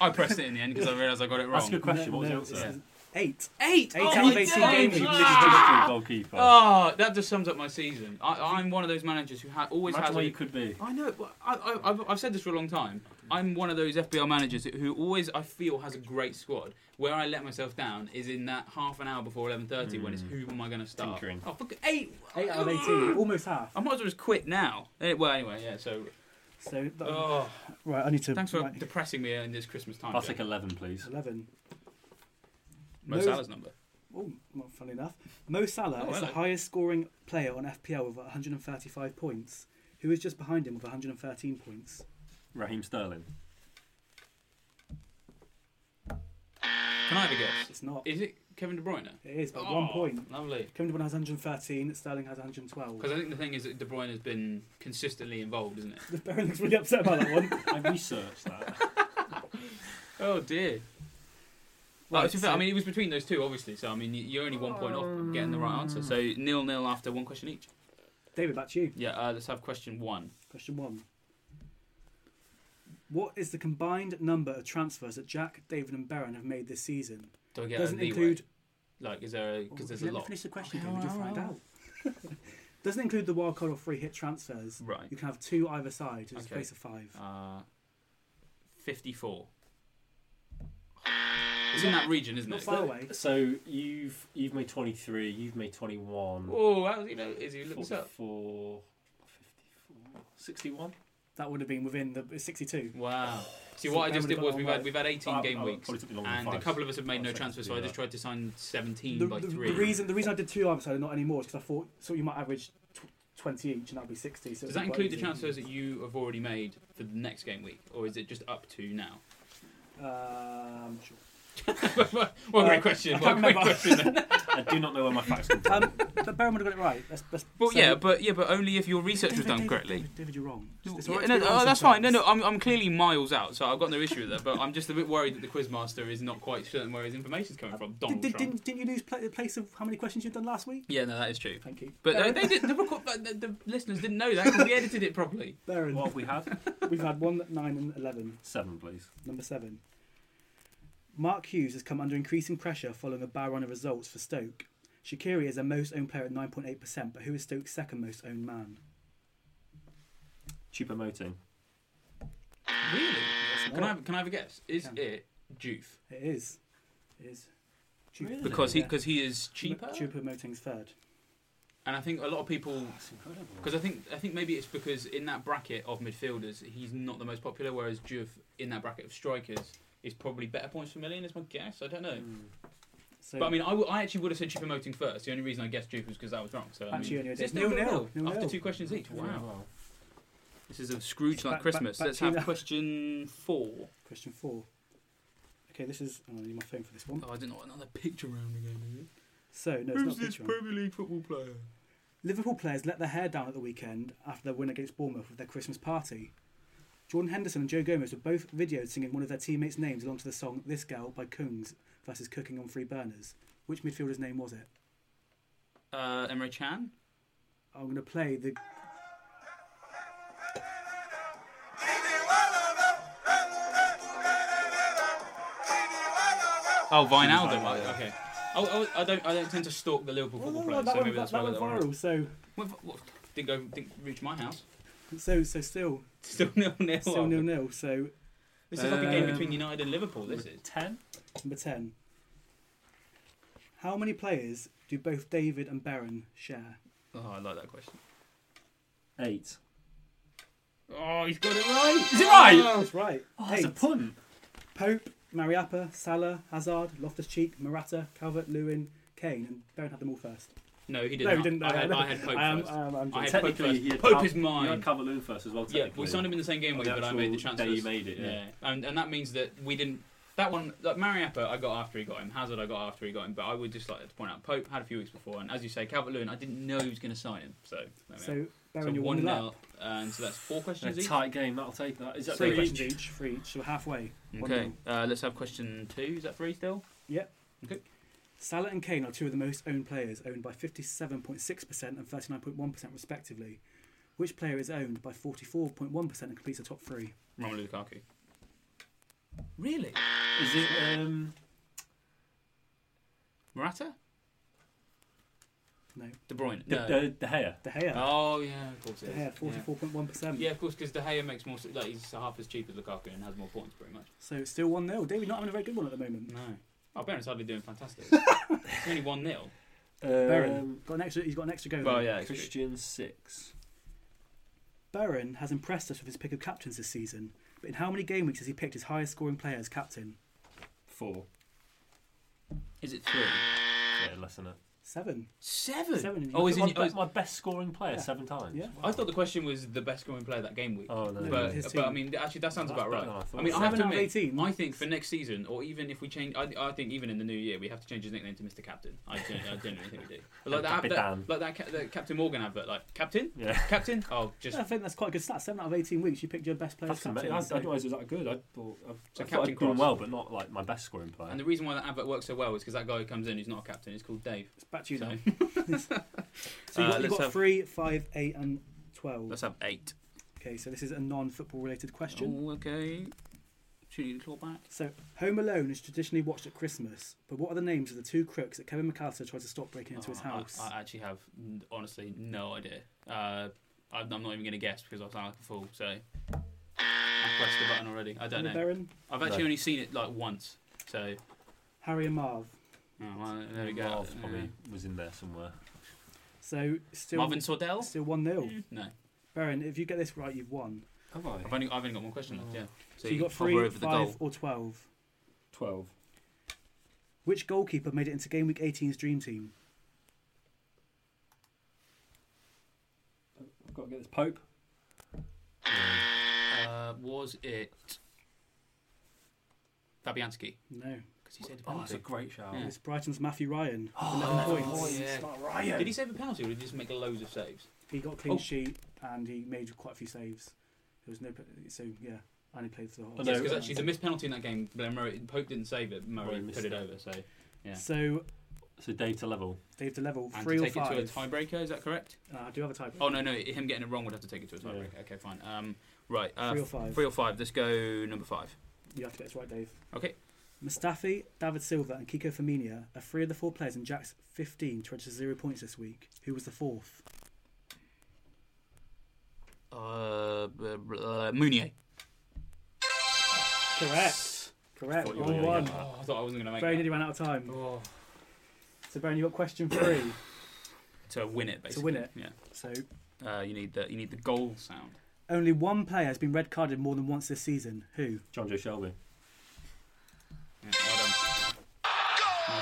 A: I pressed it in the end because I realised I got it wrong.
C: That's a good question.
B: No,
C: what was
B: no,
C: the answer?
B: Eight.
A: Eight.
B: Eight
A: oh,
B: out
A: my
B: of 18
A: days.
B: game weeks.
C: Substitute goalkeeper.
A: Oh, that just sums up my season. I, I'm one of those managers who ha- always
C: Imagine
A: has.
C: where
A: a-
C: you could be.
A: I know. But I, I, I've, I've said this for a long time. I'm one of those FPL managers who always I feel has a great squad. Where I let myself down is in that half an hour before 11:30 when it's hmm. who am I going to start?
C: Tinkering.
A: Oh, fuck, eight.
B: Eight out of eighteen. Almost half.
A: I might as well just quit now. Eh, Well, anyway, yeah. So,
B: So that-
A: oh,
B: right, I need to.
A: thanks for
B: right,
A: depressing me in this Christmas time.
C: I'll
A: Jack.
C: take eleven, please.
B: eleven.
A: Mo
B: Mo-
A: Salah's number.
B: Oh, well, funny enough, Mo Salah
A: Oh,
B: is the highest scoring player on FPL with 135 points. Who is just behind him with 113 points?
C: Raheem Sterling.
A: Can I have a guess?
B: It's not.
A: Is it Kevin De Bruyne?
B: It is, but
A: Oh,
B: one point.
A: Lovely.
B: Kevin De Bruyne has 113, Sterling has 112.
A: Because I think the thing is that De Bruyne has been consistently involved, isn't it?
B: The Baron looks really upset about that one.
C: I researched that.
A: Oh dear. Well,
B: Right,
A: to be fair, I mean, it was between those two, obviously. So I mean, you- you're only one point off getting the right answer. So nil nil after one question each.
B: David, back to you.
A: Yeah. Uh, let's have question one.
B: Question one. What is the combined number of transfers that Jack, David, and Baron have made this season?
A: Do I get
B: Doesn't include.
A: Like, is there? Because there's a
B: Let me
A: lot.
B: finish the question,
A: Okay,
B: David. Find out. Doesn't include the wild card or free hit transfers.
A: Right.
B: You can have two either side. It's
A: Okay.
B: a space of five.
A: Uh, fifty-four. It's in that region, isn't
B: Not
A: it?
B: far away.
C: So you've you've made 23, you've made 21.
A: Oh, how you know? Is he look this up?
C: 44, 54, 61.
B: That would have been within the 62.
A: Wow. See,
B: So
A: what I just did was we've had we've had 18 game
C: I-
A: weeks,
C: probably took me longer than
A: and a
C: five-
A: couple of us have made no
C: five seconds
A: transfers, so I
C: do
A: just
C: that.
A: tried to sign 17
B: The,
A: by
B: the-
A: three.
B: the reason the reason I did two either side and not anymore is because I thought so you might average tw- 20 each and that'd be 60. So
A: Does that include the transfers that you have already made for the next game week, or is it just up to now?
B: Um, sure.
A: what a
B: Uh,
A: great question!
B: I
A: What a
B: can't
A: great question.
C: I do not know where my facts come from.
B: Um, but Baron would have got it right. Let's, let's,
A: Well,
B: so-
A: yeah, but yeah, but only if your research was done
B: David,
A: correctly.
B: David, David, you're wrong. It's- it's
A: Yeah,
B: all right to
A: no, no,
B: wrong
A: oh, that's fine. No, no, I'm, I'm clearly miles out, so I've got no issue with that. But I'm just a bit worried that the quizmaster is not quite certain where his information's coming from. Donald
B: Did, did,
A: Trump.
B: didn't, didn't you lose pla the place of how many questions you'd done last week?
A: Yeah, no, that is true.
B: Thank you.
A: But uh, they did, the, record, the, the listeners didn't know that because we edited it properly.
B: Baron,
C: what have we had?
B: we've had 1, 9 and 11.
C: Seven, please.
B: Number 7. Mark Hughes has come under increasing pressure following a bad run of results for Stoke. Shaqiri is their most owned player at 9.8%, but who is Stoke's second most owned man?
C: Choupo-Moting.
A: Really? Can I have, can I have a guess? Is
B: Can.
A: it Juve?
B: It is. It is. Chupa-
C: Really?
A: Because he
B: Yeah.
A: because he is cheaper,
B: Chupa Moting's third.
A: and I think a lot of people
C: That's incredible.
A: because I think I think maybe it's because in that bracket of midfielders he's not the most popular, whereas Juve in that bracket of strikers is probably better points per million. Is my guess. I don't know. Hmm.
B: So
A: But I mean, I, w- I actually would have said Choupo-Moting first. The only reason I guessed Juve was because I was wrong. So I
B: Actually,
A: mean,
B: only
A: it's just
B: nil
A: nil,
B: nil,
A: nil,
B: nil
A: after
B: nil.
A: two questions each.
C: Very
A: Wow,
C: well.
A: this is a Scrooge-like Christmas.
B: back- back
A: Let's have
B: now.
A: question four.
B: Question four. Okay, this is. Oh, I need my phone for this one.
A: Oh, I didn't know another picture round again. Is it?
B: So no, it's not a picture.
A: Premier League football player?
B: Liverpool players let their hair down at the weekend after their win against Bournemouth with their Christmas party. Jordan Henderson and Joe Gomez were both videoed singing one of their teammates' names along to the song "This Girl by Kungs versus Cooking on Free Burners. Which midfielder's name was it?
A: Uh, Emre Can.
B: I'm going to play the.
A: Oh, Vinaldo.
C: Vinaldo,
A: Right,
C: yeah.
A: okay. Oh, oh, I don't. I don't tend to stalk the Liverpool
B: Oh,
A: football
B: no,
A: players,
B: that
A: so
B: one,
A: maybe
B: that,
A: that's why I
B: that
A: got
B: went
A: that wrong.
B: viral. So,
A: What, what, didn't go. Didn't reach my house.
B: So, so still,
A: Still nil nil.
B: still nil nil. So
A: This is like a game
C: Um,
A: between United and Liverpool. This is.
C: Ten.
B: number ten. How many players do both David and Baron share?
A: Oh, I like that question.
C: Eight.
A: Oh, he's got it right.
C: Is it right?
B: That's right.
C: Oh, that's a
B: Eight.
C: pun.
B: Pope, Mariappa, Salah, Hazard, Loftus Cheek, Morata, Calvert, Lewin, Kane, and Baron had them all first.
A: No, he didn't.
B: No, he didn't.
A: I, had,
B: no.
A: I had Pope
B: I am-
A: first.
B: I am- I'm
A: I had. Pope
C: Technically,
A: first.
C: he had
A: Pope
C: Cal-
A: is mine.
C: You had Calvert-Lewin first as well.
A: Yeah, we signed him in the same game week, but I made the transfers.
C: day you made it, yeah.
A: and and that means that we didn't. That one, like Mariappa, I got after he got him. Hazard, I got after he got him. But I would just like to point out, Pope had a few weeks before, and as you say, Calvert Lewin, I didn't know he was going to sign him. So.
B: So,
A: so one nil, and so that's four
C: A
A: questions each.
C: tight game. That'll take that. Is that
B: Three questions
C: each?
B: each for each, so halfway.
A: Okay, uh, let's have question two. Is that three still?
B: Yep.
A: Okay.
B: Salah and Kane are two of the most owned players, owned by 57.6% and 39.1% respectively. Which player is owned by 44.1% and completes the top three?
A: Romelu Lukaku. Really?
C: Is it? Um,
A: Morata?
B: No.
A: De Bruyne?
C: De,
A: No.
C: De, De Gea.
B: De Gea.
A: Oh yeah, of course
B: De Gea,
A: is. Yeah.
B: 44.1%.
A: Yeah, of course, because De Gea makes more. Like he's half as cheap as Lukaku and has more points, pretty much.
B: So it's still 1 0. David not having a very good one at the moment.
A: No. Oh, Baron's hardly doing fantastic. it's only one 0
B: Baron,
C: Um,
B: got an extra, he's got an extra go.
A: Well,
B: there.
A: yeah, it's true.
C: Christian six.
B: Baron has impressed us with his pick of captains this season, but in how many game weeks has he picked his highest scoring player as captain?
C: Four.
A: Is it three?
C: Yeah, less than it.
B: Seven.
A: Seven.
B: Seven.
A: Oh, is
C: my,
A: it? Oh,
C: be- my best scoring player
B: Yeah.
C: seven times.
B: Yeah.
A: I thought the question was the best scoring player that game week.
C: Oh no.
B: No,
A: but
B: his
A: but I mean, actually, that sounds
C: That's
A: about
C: better
A: right.
C: than I thought.
A: I mean, I have
B: Seven
A: to
B: out of
A: admit,
B: 18.
A: I think for next season, or even if we change, I, I think even in the new year, we have to change his nickname to Mr. Captain. I, gen- I genuinely think we do. But like that, that,
C: Capitan.
A: like that, ca- the Captain Morgan advert, like Captain,
C: Yeah.
A: Captain. Oh, just
B: I think that's quite a good stat. Seven out of 18 weeks, you picked your best player as
C: That's amazing.
B: captain.
C: I, I
B: so-
C: didn't realise it was that good. I thought, I,
A: So
C: I thought
A: Captain
C: I'd done
A: Cross.
C: well, but not like my best scoring player.
A: And the reason why that advert works so well is because that guy who comes in who's not a captain is called Dave.
B: It's back to you
A: So,
B: now. So you've
A: Uh,
B: got, you've
A: let's
B: got
A: have-
B: three, five, eight, and 12.
A: let's have eight.
B: Okay, so this is a non football related question.
A: Oh, okay. Should you claw back?
B: So, Home Alone is traditionally watched at Christmas, but what are the names of the two crooks that Kevin McCallister tries to stop breaking into his
A: Oh, I-
B: house?
A: I, actually have n- honestly no idea. Uh, I'm I'm not even going to guess because I sound like a fool. So I pressed the button already. I don't
B: Emma
A: know.
B: Baron,
A: I've actually
C: No.
A: only seen it like once. So
B: Harry and Marv.
A: Oh, well, there we go.
C: Marv
A: Yeah.
C: probably was in there somewhere.
B: So, still,
A: Marvin Sordell.
B: still 1 0.
A: No,
B: Baron, if you get this right, you've won.
C: Have I?
A: I've only I've only got one question left.
C: Oh.
A: Yeah.
B: So, you got
A: hover
B: 3,
A: over the
B: 5,
A: goal.
B: or 12.
C: Twelve.
B: Which goalkeeper made it into Game Week 18's dream team?
C: I've got to get this Pope.
A: Uh, was it Fabianski?
B: No.
A: Because he saved a
C: Oh, it's
A: penalty.
C: a great shout.
A: Yeah.
B: It's Brighton's Matthew Ryan.
A: Oh,
B: 11 points.
A: yeah.
C: Start Ryan.
A: Did he save a penalty or did he just make loads of saves?
B: He got a clean
A: Oh.
B: sheet and he made quite a few saves. There was no, pe- so yeah, and he played for the whole.
C: Oh,
A: Yes,
C: no,
A: because actually the missed penalty in that game, Blair Murray, Pope didn't save it. Murray
C: Murray
A: put
C: missed
A: it
C: it.
A: over. So yeah.
B: So
C: So Dave to level.
B: Dave to level
A: And
B: three
A: to
B: or
A: take it to a tiebreaker, is that correct?
B: Uh, I do have a tiebreaker.
A: Oh no, no, him getting it wrong would have to take it to a tiebreaker.
C: Yeah.
A: Okay, fine. Um, right, uh,
B: Three or five.
A: Three or five. Let's go number five.
B: You have to get this right, Dave.
A: Okay.
B: Mustafi, David Silva, and Kiko Firmino are three of the four players in Jack's 15 to register zero points this week. Who was the fourth?
A: Uh, b- b- uh, Mounié.
B: Correct. Correct.
C: Thought
B: One
C: were
B: one.
A: Oh, I thought I wasn't going to make
B: Very
A: that.
B: nearly ran out of time.
A: Oh.
B: So, Baron, you got question three.
A: To win it, basically.
B: To win it.
A: Yeah.
B: so,
A: Uh, you need the you need the goal sound.
B: only one player has been red carded more than once this season. Who?
A: Jonjo Shelvey.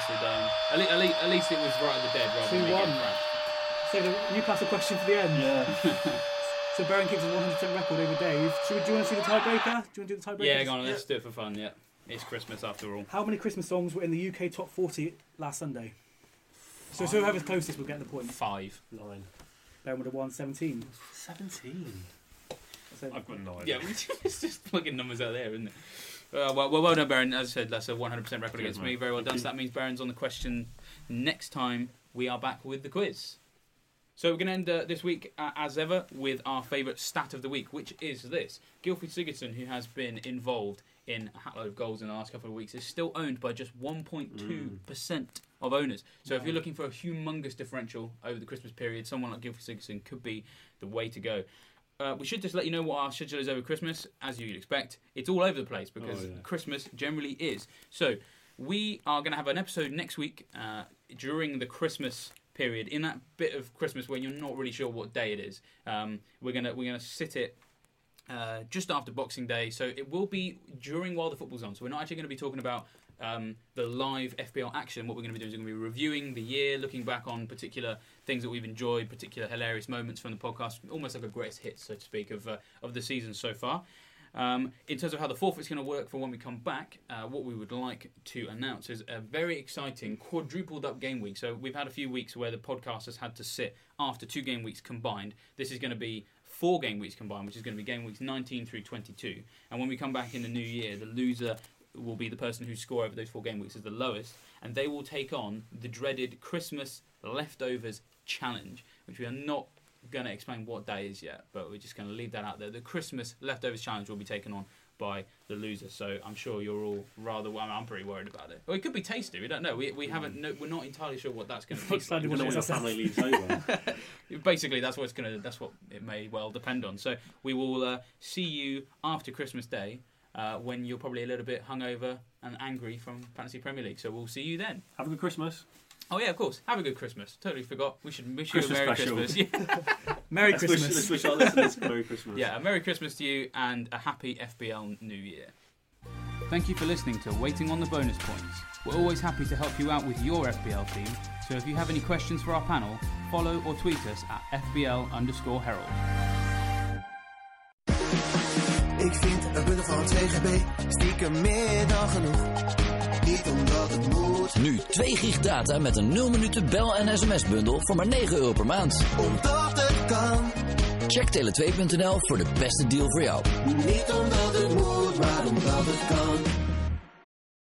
A: Nicely done. At, le- at, le- at least it was right at the dead rather than
B: Two
A: me getting
B: one.
A: thrashed.
B: So, the Newcastle question for the end.
C: Yeah.
B: So, Baron keeps a 100% record over Dave. Should we, do you want to see the tiebreaker? Do you want to do the tiebreaker?
A: Yeah, go on. Let's do it for fun. Yeah, it's Christmas after all.
B: How many Christmas songs were in the UK top 40 last Sunday? So, so whoever's closest will get the point.
A: Five.
C: Nine.
B: Baron would have won 17.
C: Seventeen. I've got nine. idea.
A: Yeah, it's just plugging numbers out there, isn't it? Uh, well, well, well done, Baron. As I said, that's a 100% record
C: Cheers,
A: against me. Very well done. So that means Baron's on the question next time we are back with the quiz. So we're going to end uh, this week, uh, as ever, with our favourite stat of the week, which is this. Gylfi Sigurdsson, who has been involved in a hatload of goals in the last couple of weeks, is still owned by just 1.2% of owners. So if you're looking for a humongous differential over the Christmas period, someone like Gylfi Sigurdsson could be the way to go. Uh, we should just let you know what our schedule is over Christmas, as you'd expect. It's all over the place because
C: Oh, yeah.
A: Christmas generally is. So we are going to have an episode next week uh, during the Christmas period. In that bit of Christmas when you're not really sure what day it is, um, we're gonna we're gonna sit it. Uh, just after Boxing Day, so it will be during while the football's on. So we're not actually going to be talking about um, the live FPL action. What we're going to be doing is we're going to be reviewing the year, looking back on particular things that we've enjoyed, particular hilarious moments from the podcast, almost like a greatest hits, so to speak, of uh, of the season so far. Um, in terms of how the forfeit's going to work for when we come back, uh, what we would like to announce is a very exciting quadrupled up game week. So we've had a few weeks where the podcast has had to sit after two game weeks combined. This is going to be four game weeks combined, which is going to be game weeks 19 through 22. And when we come back in the new year, the loser will be the person whose score over those four game weeks is the lowest, and they will take on the dreaded Christmas leftovers challenge, which we are not going to explain what day is yet, but we're just going to leave that out there. The Christmas leftovers challenge will be taken on by the loser, so I'm sure you're all rather. Well, I'm pretty worried about it. Well, it could be tasty. We don't know. We, we haven't. No, we're not entirely sure what that's going to
B: Looks
A: taste like.
B: like
C: You don't know
B: What's
C: what your
B: that?
C: family leaves over.
A: Basically, that's what it's gonna. That's what it may well depend on. So we will uh, see you after Christmas Day. Uh, when you're probably a little bit hungover and angry from Fantasy Premier League, so we'll see you then.
C: Have a good Christmas.
A: Oh yeah, of course. Have a good Christmas. Totally forgot. We should wish you a Merry
C: special.
A: Christmas. Yeah.
B: Merry
C: Let's wish,
B: Christmas.
C: let's wish our listeners Merry Christmas.
A: yeah, a Merry Christmas to you and a happy FPL New Year. Thank you for listening to Waiting on the Bonus Points. We're always happy to help you out with your FPL team, so if you have any questions for our panel, follow or tweet us at FPL underscore Herald.
G: Ik vind een bundel van 2 GB stiekem meer dan genoeg. Niet omdat het moet,
H: Nu 2 gig data met een 0 minuten bel- en sms-bundel voor maar 9 euro per maand.
G: omdat het kan.
H: Check tele2.nl voor de beste deal voor jou.
G: Niet omdat het moet, maar omdat het kan.